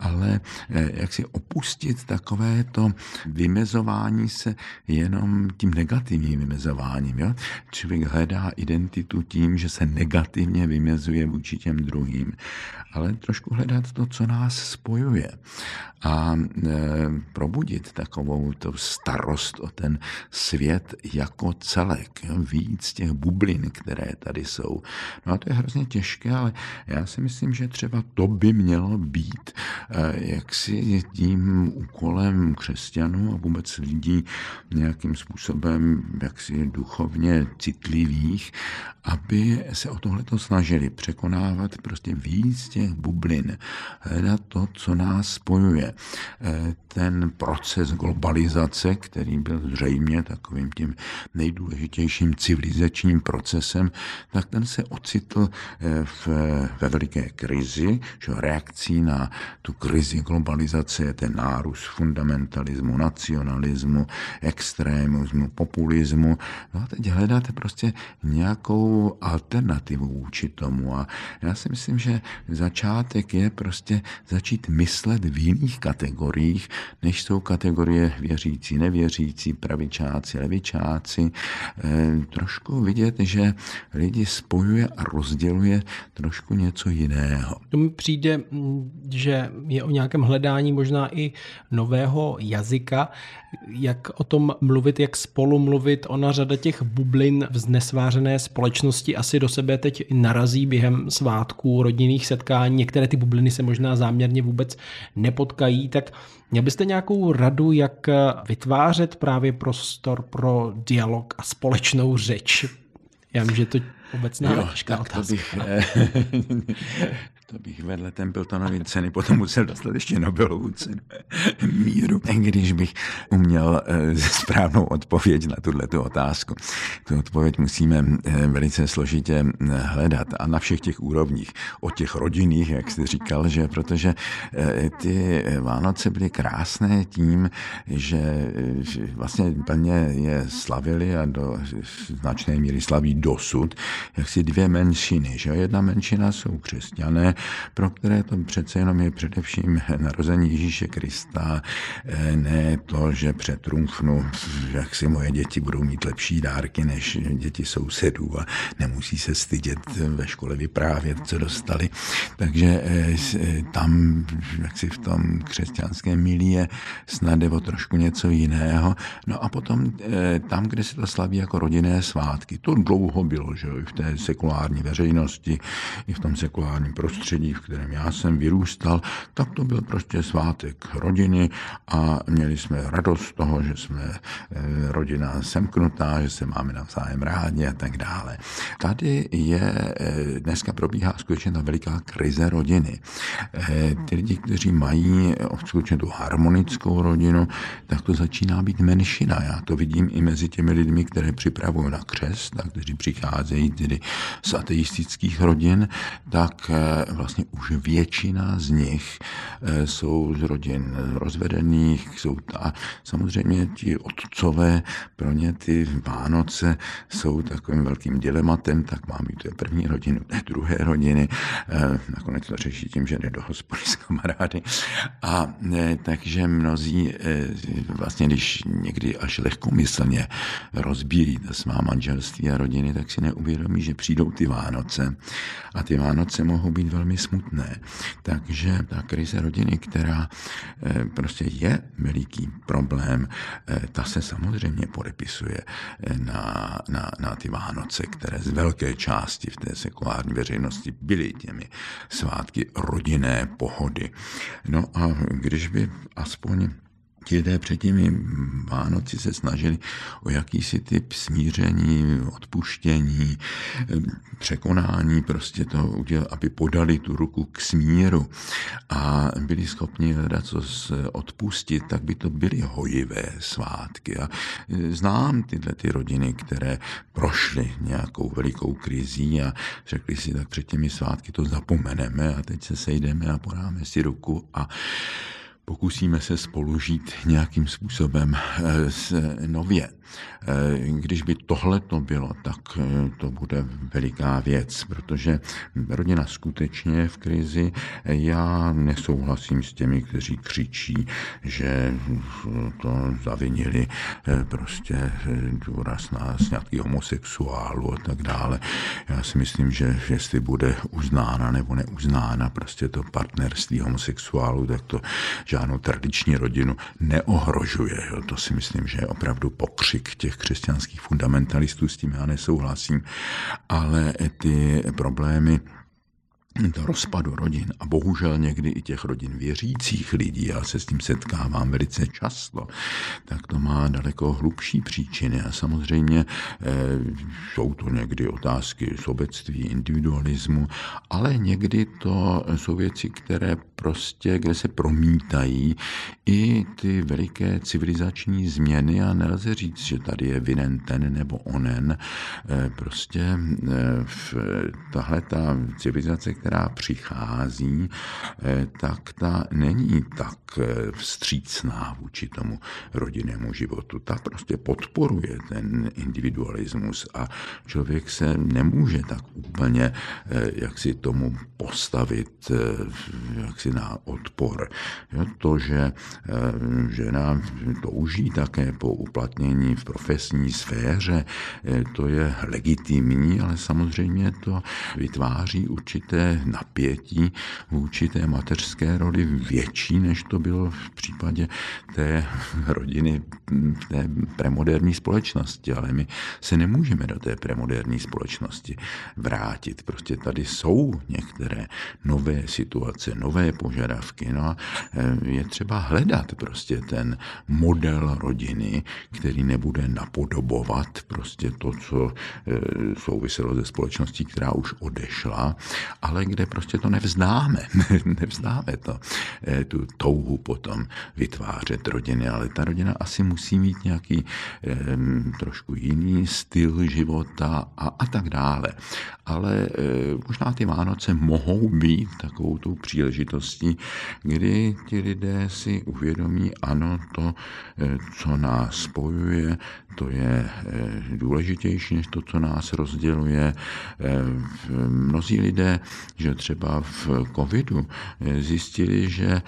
ale eh, jak si opustit takové to vymezování se jenom tím negativním vymezováním. Jo? Člověk hledá identitu tím, že se negativně vymezuje vůči těm druhým, ale trošku hledat to, co nás spojuje a e, probudit takovou to starost o ten svět jako celek, víc těch bublin, které tady jsou. No a to je hrozně těžké, ale já si myslím, že třeba to by mělo být e, jaksi tím úkolem křesťanů a vůbec lidí nějakým způsobem jaksi duchovně citlivých, aby se o tohleto snažili překonávat prostě víc těch bublin, hledat to, co nás spojuje. Eh, ten proces globalizace, který byl zřejmě takovým tím nejdůležitějším civilizačním procesem, tak ten se ocitl eh, v, ve veliké krizi, že reakcí na tu krizi globalizace je ten nárůst fundamentalismu, nacionalismu, extrémismu, populismu. No a teď hledáte prostě nějakou alternativu vůči tomu. A já si myslím, že začátek je prostě začít myslet v jiných kategoriích, než jsou kategorie věřící, nevěřící, pravičáci, levičáci. E, trošku vidět, že lidi spojuje a rozděluje trošku něco jiného. To mi přijde, že je o nějakém hledání možná i nového jazyka, jak o tom mluvit, jak spolu mluvit. Ona řada těch bublin v znesvářené společnosti asi do sebe teď narazí během svátků, rodinných setkání. Některé ty bubliny se možná záměrně vůbec nepotkají, tak měl byste nějakou radu, jak vytvářet právě prostor pro dialog a společnou řeč? Já vím, že to obecná jo, těžká tak otázka. To bych, To bych vedle Templetonovy ceny potom musel dostat ještě Nobelovu cenu míru, když bych uměl eh, správnou odpověď na tuto otázku. Tu odpověď musíme eh, velice složitě eh, hledat a na všech těch úrovních. O těch rodinných, jak jste říkal, že protože ty Vánoce byly krásné tím, že vlastně plně je slavili a do značné míry slaví dosud, jak si dvě menšiny. Že? Jedna menšina jsou křesťané, pro které to přece jenom je především narození Ježíše Krista, eh, ne to, že přetrumfnu, jak si moje děti budou mít lepší dárky než děti sousedů a nemusí se stydět ve škole vyprávět, co dostali. Takže eh, eh, tam, jak si v tom křesťanském milí je snad o trošku něco jiného. No a potom tam, kde se to slaví jako rodinné svátky, to dlouho bylo, že i v té sekulární veřejnosti, i v tom sekulárním prostředí, prostředí, v kterém já jsem vyrůstal, tak to byl prostě svátek rodiny a měli jsme radost z toho, že jsme eh, rodina semknutá, že se máme navzájem rádi a tak dále. Tady je, eh, dneska probíhá skutečně ta veliká krize rodiny. Eh, ty lidi, kteří mají skutečně tu harmonickou rodinu, tak to začíná být menšina. Já to vidím i mezi těmi lidmi, které připravují na křest, a kteří přicházejí tedy z ateistických rodin, tak vlastně už většina z nich jsou z rodin rozvedených, jsou a samozřejmě ti otcové, pro ně ty Vánoce jsou takovým velkým dilematem, tak mám i tu první rodinu, ne druhé rodiny, eh, nakonec to řeší tím, že jde do hospody s kamarády. A ne, takže mnozí eh, vlastně, když někdy až lehkomyslně rozbíjí svá manželství a rodiny, tak si neuvědomí, že přijdou ty Vánoce a ty Vánoce mohou být velmi smutné. Takže ta krize rodiny, která eh, prostě je veliký problém, eh, ta se samozřejmě podepisuje eh, na, na, na ty Vánoce, které z velké části v té sekulární veřejnosti byly těmi svátky rodinné pohody. No a když by aspoň ti lidé před těmi Vánoci se snažili o jakýsi typ smíření, odpuštění, překonání, prostě to udělat, aby podali tu ruku k smíru a byli schopni hledat co odpustit, tak by to byly hojivé svátky. A znám tyhle ty rodiny, které prošly nějakou velikou krizí a řekli si, tak před těmi svátky to zapomeneme a teď se sejdeme a podáme si ruku a pokusíme se spolu žít nějakým způsobem eh, nově. Eh, když by tohle to bylo, tak eh, to bude veliká věc, protože rodina skutečně je v krizi. Já nesouhlasím s těmi, kteří křičí, že to zavinili prostě důraz na sňatky homosexuálu a tak dále. Já si myslím, že jestli bude uznána nebo neuznána prostě to partnerství homosexuálu, tak to žádnou tradiční rodinu neohrožuje. Jo. To si myslím, že je opravdu pokřik těch křesťanských fundamentalistů, s tím já nesouhlasím, ale ty problémy do rozpadu rodin a bohužel někdy i těch rodin věřících lidí, já se s tím setkávám velice často, tak to má daleko hlubší příčiny a samozřejmě e, jsou to někdy otázky sobectví, individualismu, ale někdy to jsou věci, které prostě, kde se promítají i ty veliké civilizační změny a nelze říct, že tady je vinen ten nebo onen. E, prostě e, v, tahle ta civilizace, která přichází, eh, tak ta není tak eh, vstřícná vůči tomu rodinnému životu. Ta prostě podporuje ten individualismus a člověk se nemůže tak úplně eh, jak si tomu postavit jak si na odpor. To, že žena touží také po uplatnění v profesní sféře, to je legitimní, ale samozřejmě to vytváří určité napětí vůči té mateřské roli větší, než to bylo v případě té rodiny v té premoderní společnosti. Ale my se nemůžeme do té premoderní společnosti vrátit. Prostě tady jsou některé nové situace, nové požadavky. No a e, je třeba hledat prostě ten model rodiny, který nebude napodobovat prostě to, co e, souviselo ze společností, která už odešla, ale kde prostě to nevzdáme. nevzdáme to, eh, tu touhu potom vytvářet rodiny, ale ta rodina asi musí mít nějaký trošku jiný styl života a, a tak dále. Ale možná ty Vánoce mohou být takovou tou příležitostí, kdy ti lidé si uvědomí, ano, to, eh, co nás spojuje, to je eh, důležitější než to, co nás rozděluje. Eh, mnozí lidé, že třeba v covidu eh, zjistili, že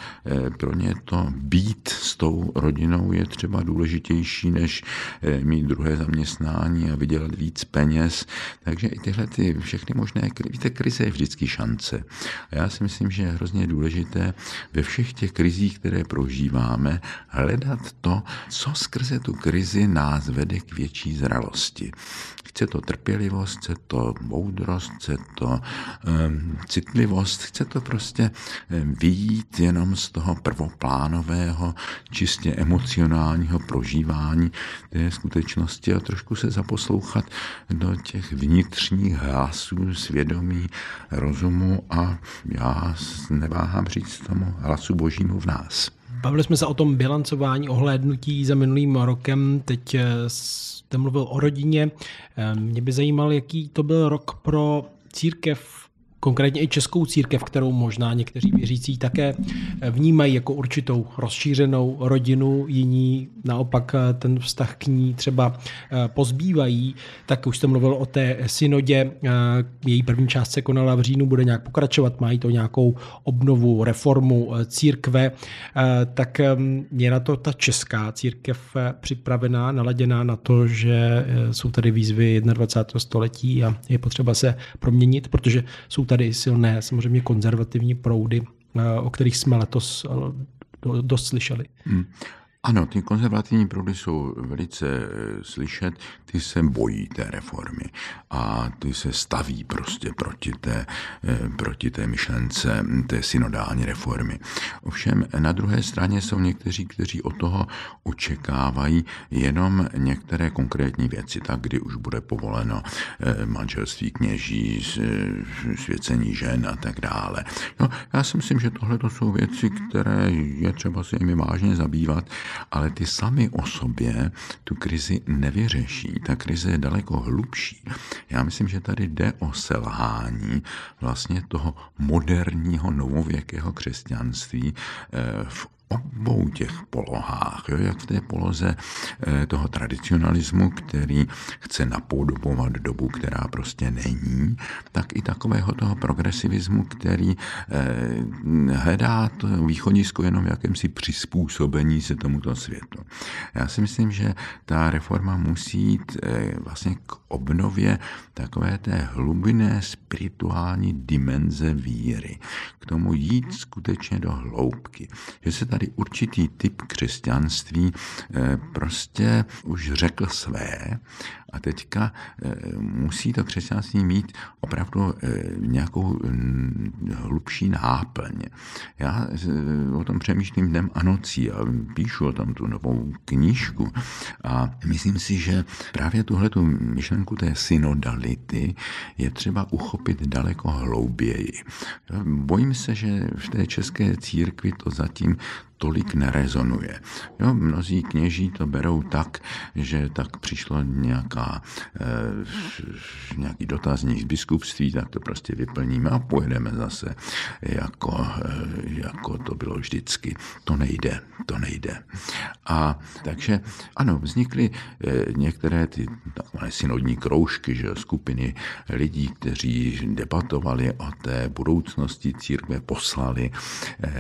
pro ně to být s tou rodinou je třeba důležitější, než mít druhé zaměstnání a vydělat víc peněz. Takže i tyhle ty všechny možné, víte, krize je vždycky šance. A já si myslím, že je hrozně důležité ve všech těch krizích, které prožíváme, hledat to, co skrze tu krizi nás vede k větší zralosti. Chce to trpělivost, chce to moudrost, chce to um, citlivost, chce to prostě vyjít jenom z toho prvoplánového, čistě emocionálního prožívání té skutečnosti a trošku se zaposlouchat do těch vnitřních hlasů svědomí, rozumu a já neváhám říct tomu hlasu božímu v nás. Bavili jsme se o tom bilancování, ohlédnutí za minulým rokem. Teď eh, jste mluvil o rodině. Eh, mě by zajímal, jaký to byl rok pro církev konkrétně i českou církev, kterou možná někteří věřící také vnímají jako určitou rozšířenou rodinu, jiní naopak ten vztah k ní třeba eh, pozbývají, tak už jste mluvil o té synodě, eh, její první část se konala v říjnu, bude nějak pokračovat, mají to nějakou obnovu, reformu eh, církve, tak je na to ta česká církev připravená, naladěná na to, že jsou tady výzvy 21. století a je potřeba se proměnit, protože jsou tady silné, samozřejmě konzervativní proudy, eh, o kterých jsme letos eh, dost slyšeli. Hmm. Ano, ty konzervativní proudy jsou velice eh, slyšet, ty se bojí té reformy a ty se staví prostě proti té, eh, proti té myšlence té synodální reformy. Ovšem na druhé straně jsou někteří, kteří od toho očekávají jenom některé konkrétní věci, tak kdy už bude povoleno eh, manželství kněží, svěcení žen a tak dále. No, já si myslím, že tohle to jsou věci, které je třeba se jimi vážně zabývat, ale ty sami o sobě tu krizi nevyřeší. Ta krize je daleko hlubší. Já myslím, že tady jde o selhání vlastně toho moderního novověkého křesťanství eh, v obou těch polohách, jo, jak v té poloze eh, toho tradicionalismu, který chce napodobovat dobu, která prostě není, tak i takového toho progresivismu, který eh, hledá to východisko jenom v jakémsi přizpůsobení se tomuto světu. Já si myslím, že ta reforma musí jít eh, vlastně k obnově takové té hlubinné spirituální dimenze víry. K tomu jít skutečně do hloubky. Že se tady určitý typ křesťanství eh, prostě už řekl své a teďka eh, musí to křesťanství mít opravdu eh, nějakou mm, hlubší náplň. Já o tom přemýšlím dnem a nocí a píšu o tom tu novou knížku a myslím si, že právě tuhle tu myšlenku té synodality je třeba uchopit daleko hlouběji. Bojím se, že v té české církvi to zatím tolik nerezonuje. Jo, mnozí kněží to berou tak, že tak přišlo nějaká, e, nějaký dotazník z biskupství, tak to prostě vyplníme a pojedeme zase, jako, e, jako to bylo vždycky. To nejde, to nejde. A takže ano, vznikly e, některé ty takové synodní kroužky, že skupiny lidí, kteří debatovali o té budoucnosti církve, poslali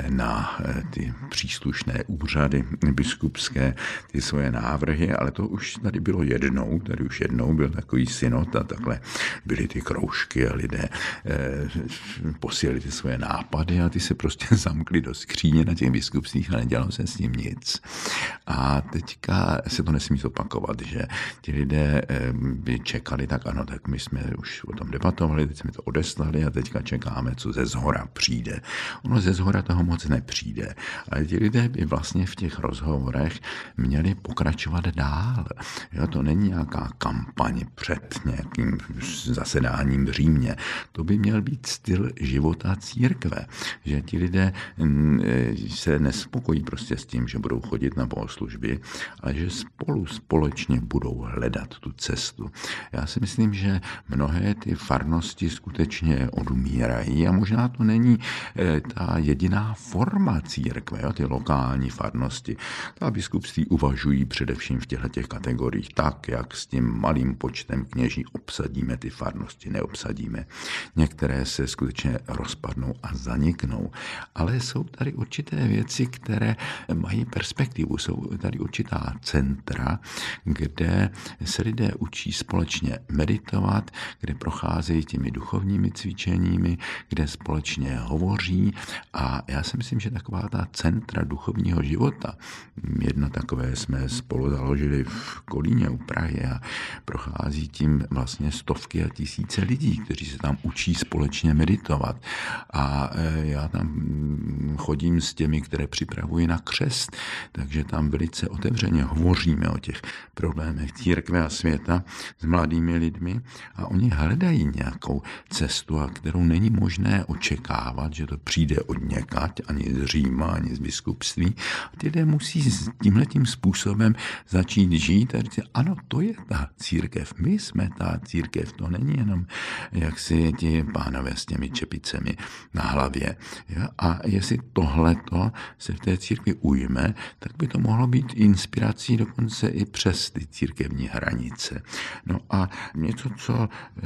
na ty příští příslušné úřady biskupské ty svoje návrhy, ale to už tady bylo jednou, tady už jednou byl takový synod a takhle byly ty kroužky a lidé eh, posílali ty svoje nápady a ty se prostě zamkli do skříně na těch biskupství a nedělalo se s ním nic. A teďka se to nesmí zopakovat, že ti lidé eh, by čekali, tak ano, tak my jsme už o tom debatovali, teď jsme to odeslali a teďka čekáme, co ze zhora přijde. Ono ze zhora toho moc nepřijde, ale ti lidé by vlastně v těch rozhovorech měli pokračovat dál. Jo, to není nějaká kampaň před nějakým zasedáním v Římě. To by měl být styl života církve, že ti lidé mm, e, se nespokojí prostě s tím, že budou chodit na bohoslužby, ale že spolu společně budou hledat tu cestu. Já si myslím, že mnohé ty farnosti skutečně odumírají a možná to není e, ta jediná forma církve, jo, ty lokální farnosti. Ta biskupství uvažují především v těchto těch kategoriích tak, jak s tím malým počtem kněží obsadíme ty farnosti, neobsadíme. Některé se skutečně rozpadnou a zaniknou. Ale jsou tady určité věci, které mají perspektivu. Jsou tady určitá centra, kde se lidé učí společně meditovat, kde procházejí těmi duchovními cvičeními, kde společně hovoří a já si myslím, že taková ta centra centra duchovního života. Jedno takové jsme spolu založili v Kolíně u Prahy a prochází tím vlastně stovky a tisíce lidí, kteří se tam učí společně meditovat. A e, já tam chodím s těmi, které připravuji na křest, takže tam velice otevřeně hovoříme o těch problémech církve a světa s mladými lidmi a oni hledají nějakou cestu, a kterou není možné očekávat, že to přijde od někať, ani z Říma, ani z biskupství. A ty lidé musí s tímhletím způsobem začít žít a říct, ano, to je ta církev, my jsme ta církev, to není jenom jak si ti pánové s těmi čepicemi na hlavě. A jestli tohleto se v té církvi ujme, tak by to mohlo být inspirací dokonce i přes ty církevní hranice. No a něco, co eh,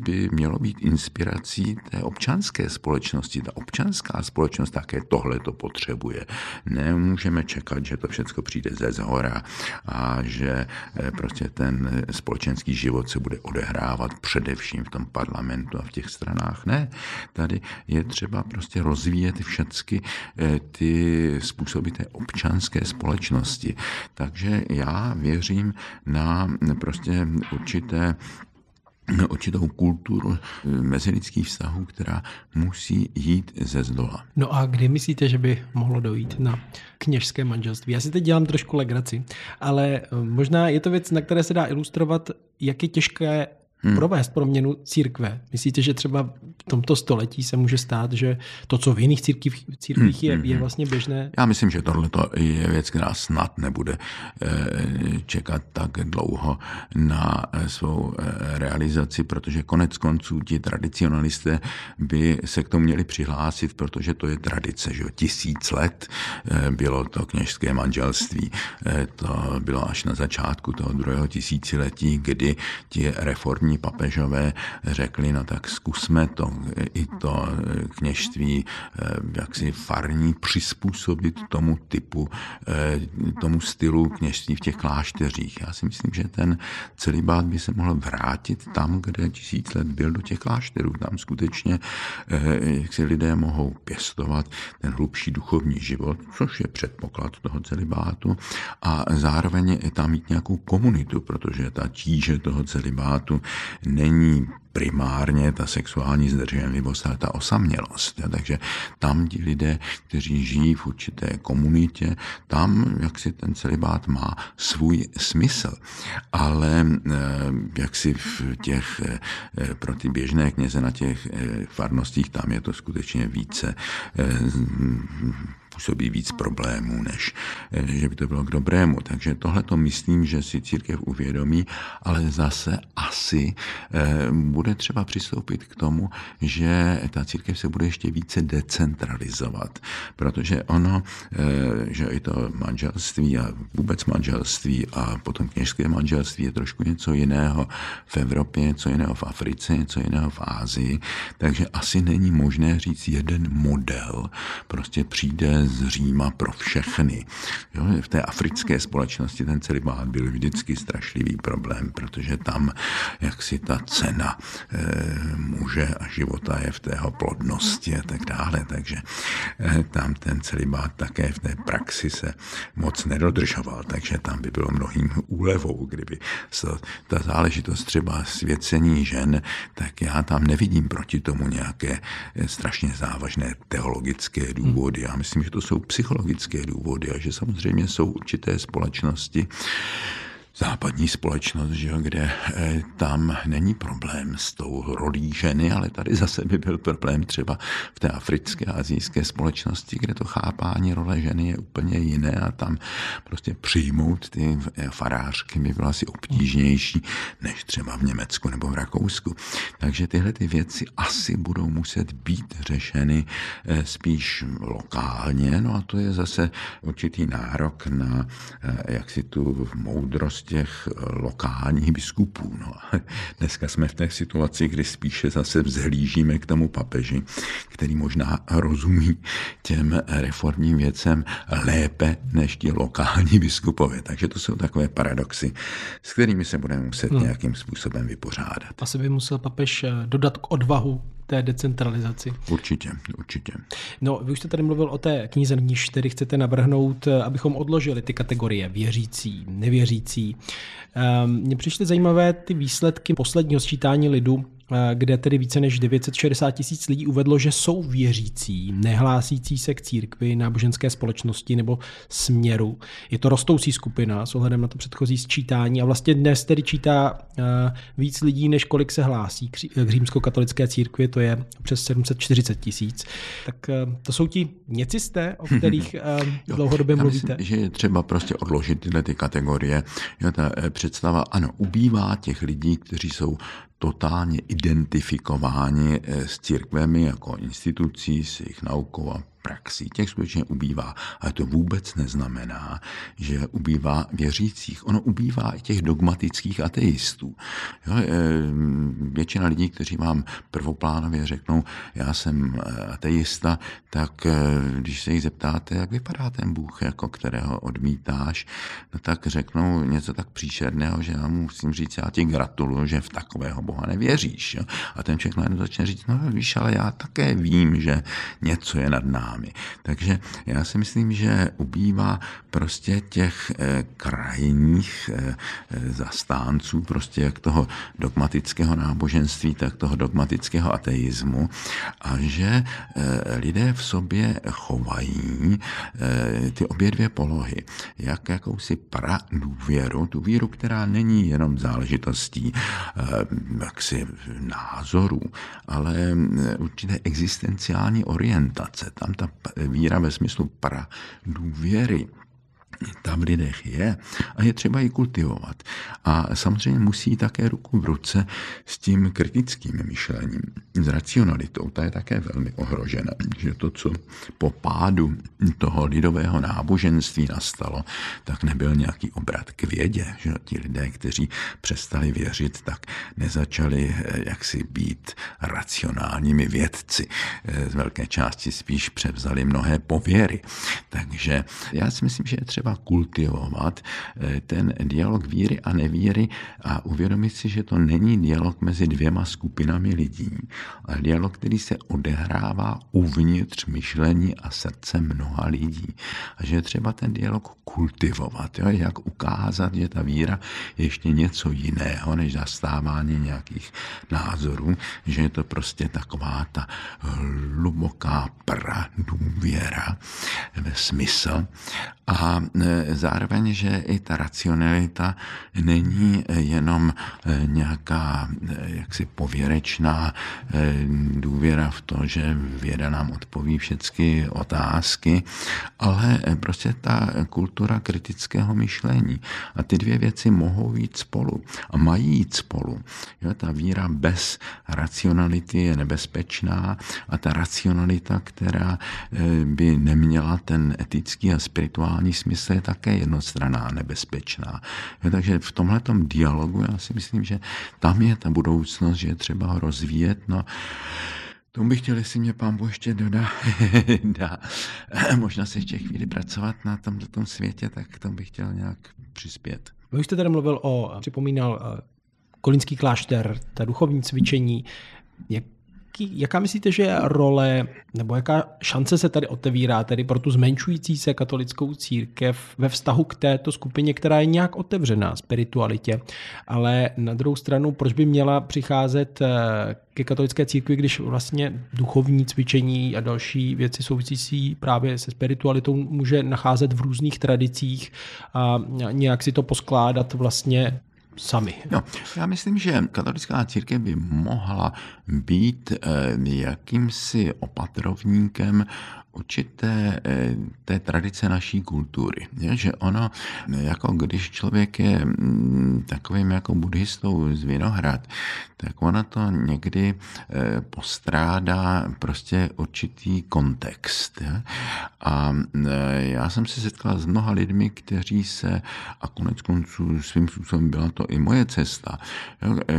by mělo být inspirací té občanské společnosti. Ta občanská společnost také tohle to potřebuje. Nemůžeme čekat, že to všechno přijde ze zhora a že eh, prostě ten společenský život se bude odehrávat především v tom parlamentu a v těch stranách. Ne, tady je třeba prostě rozvíjet všechny eh, ty způsoby té občanské společnosti. Takže já věřím na prostě určité určitou kulturu mezilidských vztahů, která musí jít ze zdola. No a kdy myslíte, že by mohlo dojít na kněžské manželství? Já si teď dělám trošku legraci, ale eh, možná je to věc, na které se dá ilustrovat, jak je těžké hmm. provést proměnu církve. Myslíte, že třeba v tomto století se může stát, že to, co v jiných církvích, církvích hmm. je, hmm, je hmm. vlastně běžné? Já myslím, že tohle je věc, která snad nebude eh, čekat tak dlouho na eh, svou eh, realizaci, protože konec konců ti tradicionalisté by se k tomu měli přihlásit, protože to je tradice, že tisíc let bylo to kněžské manželství. To bylo až na začátku toho druhého tisíciletí, kdy ti reformní první papežové řekli, no tak zkusme to, i to kněžství eh, jaksi farní přizpůsobit tomu typu, eh, tomu stylu kněžství v těch klášteřích. Já si myslím, že ten celibát by se mohl vrátit tam, kde tisíc let byl do těch klášterů. Tam skutečně eh, jak si lidé mohou pěstovat ten hlubší duchovní život, což je předpoklad toho celibátu a zároveň tam mít nějakou komunitu, protože ta tíže toho celibátu není primárně ta sexuální zdrženlivost, ale ta osamělost. Takže tam ti lidé, kteří žijí v určité komunitě, tam jak si ten celibát má svůj smysl. Ale eh, jak si v těch, eh, pro ty běžné kněze na těch eh, farnostích, tam je to skutečně více působí víc problémů, než že by to bylo k dobrému. Takže tohle to myslím, že si církev uvědomí, ale zase asi bude třeba přistoupit k tomu, že ta církev se bude ještě více decentralizovat, protože ono, eh, že i to manželství a vůbec manželství a potom kněžské manželství je trošku něco jiného v Evropě, něco jiného v Africe, něco jiného v Ázii, takže asi není možné říct jeden model, prostě přijde z Říma pro všechny. Jo, v té africké společnosti ten celibát byl vždycky strašlivý problém, protože tam jaksi ta cena Eh, muže a života je v té plodnosti a tak dále. Takže eh, tam ten celibát také v té praxi se moc nedodržoval, takže tam by bylo mnohým úlevou, kdyby ta záležitost třeba svěcení žen, tak já tam nevidím proti tomu nějaké eh, strašně závažné teologické důvody. Já myslím, že to jsou psychologické důvody a že samozřejmě jsou určité společnosti, západní společnost, že jo, kde eh, tam není problém s tou rolí ženy, ale tady zase by byl problém třeba v té africké a azijské společnosti, kde to chápání role ženy je úplně jiné a tam prostě přijmout ty eh, farářky by bylo asi obtížnější než třeba v Německu nebo v Rakousku. Takže tyhle ty věci asi budou muset být řešeny eh, spíš lokálně, no a to je zase určitý nárok na jak si tu moudrost těch eh, lokálních biskupů. No. Dneska jsme v té situaci, kdy spíše zase vzhlížíme k tomu papeži, který možná rozumí těm reformním věcem lépe než ti lokální biskupové. Takže to jsou takové paradoxy, s kterými se budeme muset hmm. nějakým způsobem vypořádat. Asi by musel papež eh, dodat k odvahu té decentralizaci. Určitě, určitě. No, vy už jste tady mluvil o té knize, níž tedy chcete navrhnout, abychom odložili ty kategorie věřící, nevěřící. Mně přišly zajímavé ty výsledky posledního sčítání lidu Eh, kde tedy více než 960 tisíc lidí uvedlo, že jsou věřící, nehlásící se k církvi, náboženské společnosti nebo směru. Je to rostoucí skupina s ohledem na to předchozí sčítání a vlastně dnes tedy čítá eh, víc lidí, než kolik se hlásí k římskokatolické církvi, to je přes 740 tisíc. Tak eh, to jsou ti něcisté, o kterých dlouhodobě Já mluvíte? Myslím, že je třeba prostě odložit tyhle ty kategorie. Ta představa, ano, ubývá těch lidí, kteří jsou totálně identifikováni eh, s církvemi jako institucí, s jejich naukou a praxí. Těch skutečně ubývá. Ale to vůbec neznamená, že ubývá věřících. Ono ubývá i těch dogmatických ateistů. Jo, eh, většina lidí, kteří vám prvoplánově řeknou, já jsem eh, ateista, tak eh, když se jich zeptáte, jak vypadá ten Bůh, jako kterého odmítáš, no tak řeknou něco tak příšerného, že já mu musím říct, já ti gratuluju, že v takového Boha nevěříš. Jo. A ten člověk najednou začne říct, no víš, ale já také vím, že něco je nad námi námi. Takže já si myslím, že ubývá prostě těch eh, krajních eh, eh, zastánců, prostě jak toho dogmatického náboženství, tak toho dogmatického ateismu a že lidé v sobě chovají ty obě dvě polohy, jak jakousi pra důvěru, tu víru, která není jenom záležitostí jaksi názorů, ale určité existenciální orientace. Tam ta víra ve smyslu pra důvěry tam v lidech je a je třeba ji kultivovat. A samozřejmě musí také ruku v ruce s tím kritickým myšlením, s racionalitou. Ta je také velmi ohrožena, že to, co po pádu toho lidového náboženství nastalo, tak nebyl nějaký obrat k vědě, že ti lidé, kteří přestali věřit, tak nezačali eh, jaksi být racionálními vědci. Eh, z velké části spíš převzali mnohé pověry. Takže já si myslím, že je třeba třeba kultivovat eh, ten dialog víry a nevíry a uvědomit si, že to není dialog mezi dvěma skupinami lidí, ale dialog, který se odehrává uvnitř myšlení a srdce mnoha lidí. A že je třeba ten dialog kultivovat, jo? jak ukázat, že ta víra je ještě něco jiného, než zastávání nějakých názorů, že je to prostě taková ta hluboká pradůvěra ve smysl a zároveň, že i ta racionalita není jenom e, nějaká jaksi pověrečná důvěra v to, že věda nám odpoví všechny otázky, ale prostě ta kultura kritického myšlení. A ty dvě věci mohou jít spolu a mají jít spolu. Jo, ta víra bez racionality je nebezpečná a ta racionalita, která by neměla ten etický a spirituální globální smysl je také jednostranná nebezpečná. Jo, takže v tomhle dialogu já si myslím, že tam je ta budoucnost, že je třeba ho rozvíjet. No, tomu bych chtěl, jestli mě pán Bůh ještě dodá, dá, možná se ještě chvíli pracovat na tomto tom světě, tak tomu bych chtěl nějak přispět. Vy už jste tady mluvil o, připomínal eh, Kolínský klášter, ta duchovní cvičení. Jak jaký, jaká myslíte, že je role, nebo jaká šance se tady otevírá tedy pro tu zmenšující se katolickou církev ve vztahu k této skupině, která je nějak otevřená spiritualitě, ale na druhou stranu, proč by měla přicházet eh, ke katolické církvi, když vlastně duchovní cvičení a další věci souvisící právě se spiritualitou může nacházet v různých tradicích a nějak si to poskládat vlastně sami. No, já myslím, že katolická církev by mohla být eh, jakýmsi opatrovníkem určité eh, té tradice naší kultury. Je, že ono, jako když člověk je mm, takovým jako buddhistou z Vinohrad, tak ona to někdy eh, postrádá prostě určitý kontext. Je? A já jsem se setkal s mnoha lidmi, kteří se, a konec konců svým způsobem byla to to i moje cesta,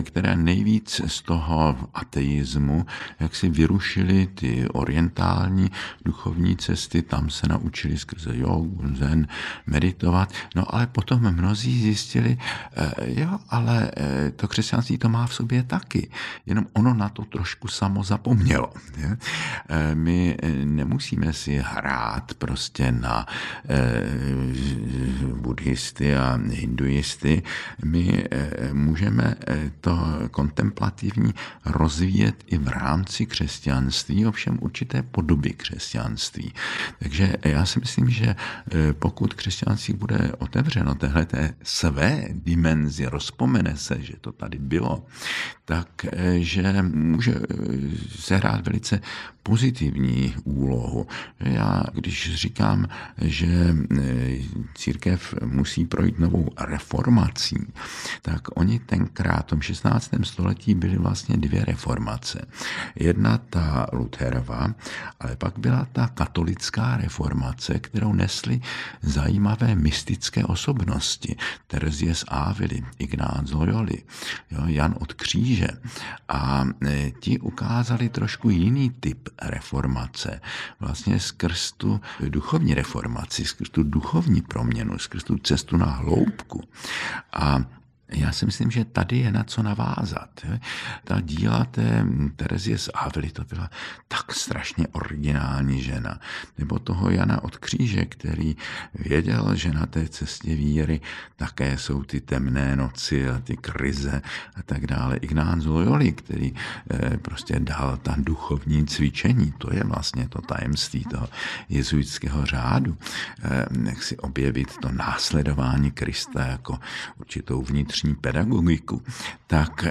které nejvíc z toho ateismu, jak si vyrušili ty orientální duchovní cesty, tam se naučili skrze jogu, zen, meditovat, no ale potom mnozí zjistili, jo, ale to křesťanství to má v sobě taky, jenom ono na to trošku samo zapomnělo. My nemusíme si hrát prostě na buddhisty a hinduisty, my eh, můžeme eh, to kontemplativní rozvíjet i v rámci křesťanství, ovšem určité podoby křesťanství. Takže já si myslím, že eh, pokud křesťanství bude otevřeno téhleté své dimenzi, rozpomene se, že to tady bylo, tak že může sehrát velice pozitivní úlohu. Já, když říkám, že církev musí projít novou reformací, tak oni tenkrát v tom 16. století byly vlastně dvě reformace. Jedna ta Lutherova, ale pak byla ta katolická reformace, kterou nesly zajímavé mystické osobnosti. Terezie z Ávily, Ignác Loyoli, jo, Jan od Kříže. A e, ti ukázali trošku jiný typ reformace. Vlastně skrz tu duchovní reformaci, skrz tu duchovní proměnu, skrz tu cestu na hloubku. A já si myslím, že tady je na co navázat. Ta díla té Terezie z Avily, to byla tak strašně originální žena. Nebo toho Jana od Kříže, který věděl, že na té cestě víry také jsou ty temné noci a ty krize a tak dále. Ignác Loyoli, který eh, prostě dal ta duchovní cvičení, to je vlastně to tajemství toho jezuitského řádu. Eh, jak si objevit to následování Krista jako určitou vnitřní vnitřní pedagogiku, tak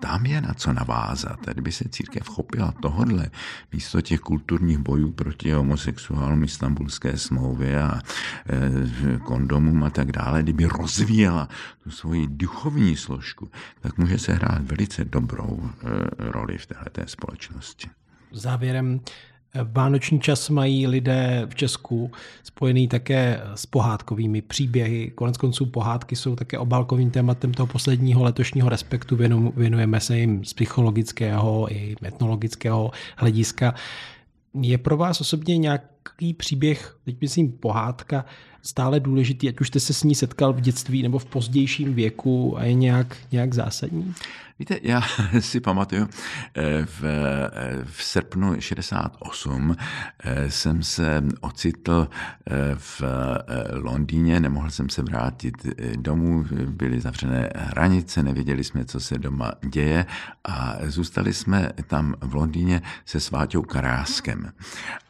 tam je na co navázat. Kdyby se církev chopila tohodle místo těch kulturních bojů proti homosexuálům, istambulské smlouvě a kondomům a tak dále, kdyby rozvíjela tu svoji duchovní složku, tak může se hrát velice dobrou eh, roli v této společnosti. Závěrem Vánoční čas mají lidé v Česku spojený také s pohádkovými příběhy. Konec konců pohádky jsou také obálkovým tématem toho posledního letošního respektu. Věnujeme se jim z psychologického i etnologického hlediska. Je pro vás osobně nějaký příběh, teď myslím pohádka, stále důležitý, ať už jste se s ní setkal v dětství nebo v pozdějším věku a je nějak, nějak zásadní? Víte, já si pamatuju, eh, v, eh, v srpnu 68 eh, jsem se ocitl v Londýně, nemohl jsem se vrátit domů, byly zavřené hranice, nevěděli jsme, co se doma děje a zůstali jsme tam v Londýně se Sváťou Karáskem.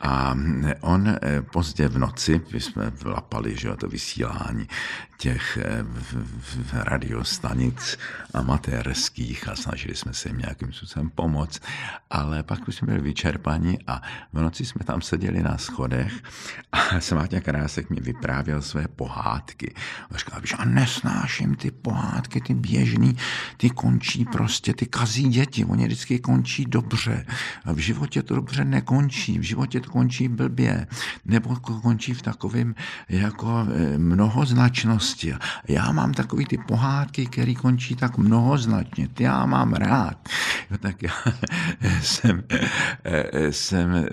A on pozdě v noci, my jsme vlapali, že to vysílání těch radiostanic amatérských, a snažili jsme se jim nějakým způsobem pomoct, ale pak už jsme byli vyčerpaní a v noci jsme tam seděli na schodech a Sváťa Krásek mi vyprávěl své pohádky. A říkal, že já nesnáším ty pohádky, ty běžný, ty končí prostě, ty kazí děti, oni vždycky končí dobře. A v životě to dobře nekončí, v životě to končí blbě, nebo končí v takovém jako e, mnohoznačnosti. Já mám takový ty pohádky, které končí tak mnohoznačně. Ty já mám rád. Jo, tak já jsem, jsem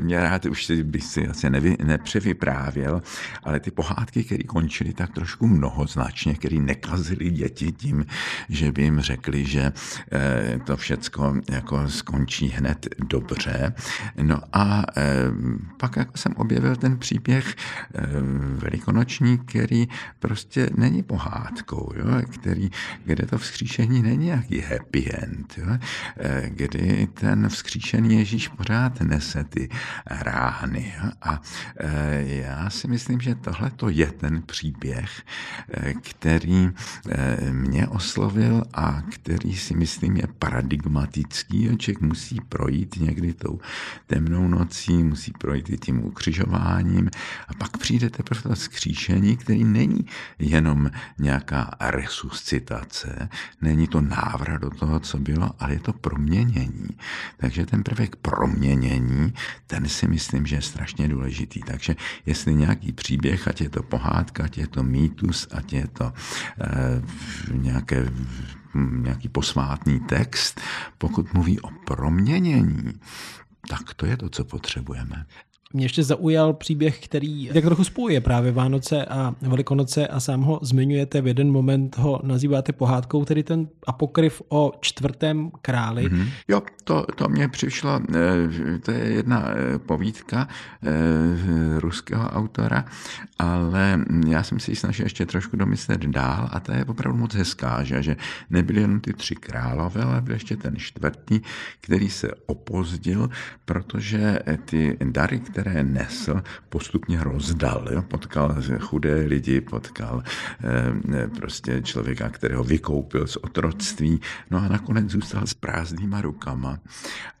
měl rád, už bych si asi nevy, nepřevyprávěl, ale ty pohádky, které končily tak trošku mnohoznačně, které nekazily děti tím, že by jim řekli, že eh, to všecko jako skončí hned dobře. No a eh, pak jako jsem objevil ten příběh eh, velikonoční, který prostě není pohádkou, jo, který, kde to vzkříšení není jaký nějaký happy end, jo? Eh, kdy ten vzkříšený Ježíš pořád nese ty rány. Jo? A eh, já si myslím, že tohle to je ten příběh, eh, který mě oslovil a který si myslím je paradigmatický. Člověk musí projít někdy tou temnou nocí, musí projít i tím ukřižováním a pak přijde teprve to skříšení, který není jenom nějaká resuscitace, není to návrat do toho, co bylo, ale je to proměnění. Takže ten prvek proměnění, ten si myslím, že je strašně důležitý. Takže jestli nějaký příběh, ať je to pohádka, ať je to mýtus, ať je to eh, nějaké nějaký posvátný text, pokud mluví o proměnění, tak to je to, co potřebujeme. Mě ještě zaujal příběh, který tak trochu spojuje právě Vánoce a Velikonoce a sám ho zmiňujete v jeden moment, ho nazýváte pohádkou, tedy ten apokryf o čtvrtém králi. Mm-hmm. Jo, to, to mě přišlo, eh, to je jedna eh, povídka eh, ruského autora, ale já jsem si ji snažil ještě trošku domyslet dál a to je opravdu moc hezká, že, že nebyly jenom ty tři králové, ale byl ještě ten čtvrtý, který se opozdil, protože ty dary, které které nesl, postupně rozdal. Jo? Potkal chudé lidi, potkal eh, prostě člověka, kterého vykoupil z otroctví, no a nakonec zůstal s prázdnýma rukama.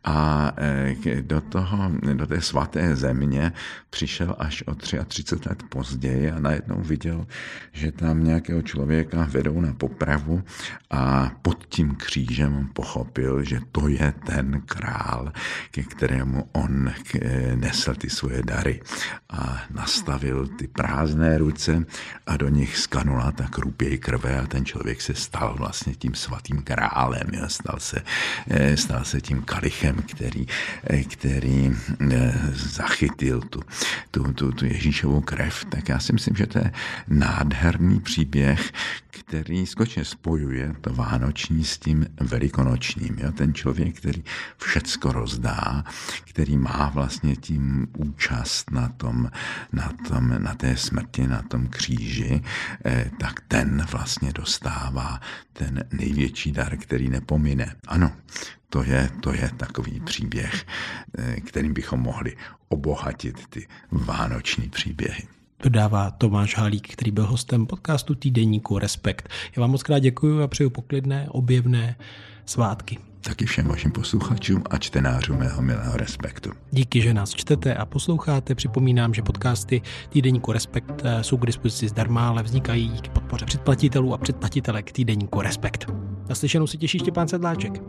A eh, do, toho, do té svaté země přišel až o 33 let později a najednou viděl, že tam nějakého člověka vedou na popravu a pod tím křížem pochopil, že to je ten král, ke kterému on eh, nesl ty svoje dary a nastavil ty prázdné ruce a do nich skanula ta krupěj krve a ten člověk se stal vlastně tím svatým králem, jo? Stal, se, eh, stal se tím kalichem, který, eh, který eh, zachytil tu, tu, tu, tu Ježíšovou krev. Tak já si myslím, že to je nádherný příběh, který skutečně spojuje to vánoční s tím velikonočním. Jo? Ten člověk, který všecko rozdá, který má vlastně tím účast na, tom, na, tom, na té smrti, na tom kříži, eh, tak ten vlastně dostává ten největší dar, který nepomine. Ano, to je, to je takový příběh, eh, kterým bychom mohli obohatit ty vánoční příběhy dodává Tomáš Halík, který byl hostem podcastu Týdeníku Respekt. Já vám moc krát děkuji a přeju poklidné, objevné svátky. Taky všem vašim posluchačům a čtenářům mého milého Respektu. Díky, že nás čtete a posloucháte. Připomínám, že podcasty Týdeníku Respekt eh, jsou k dispozici zdarma, ale vznikají díky podpoře předplatitelů a předplatitelek Týdeníku Respekt. Naslyšenou se těší Štěpán Sedláček.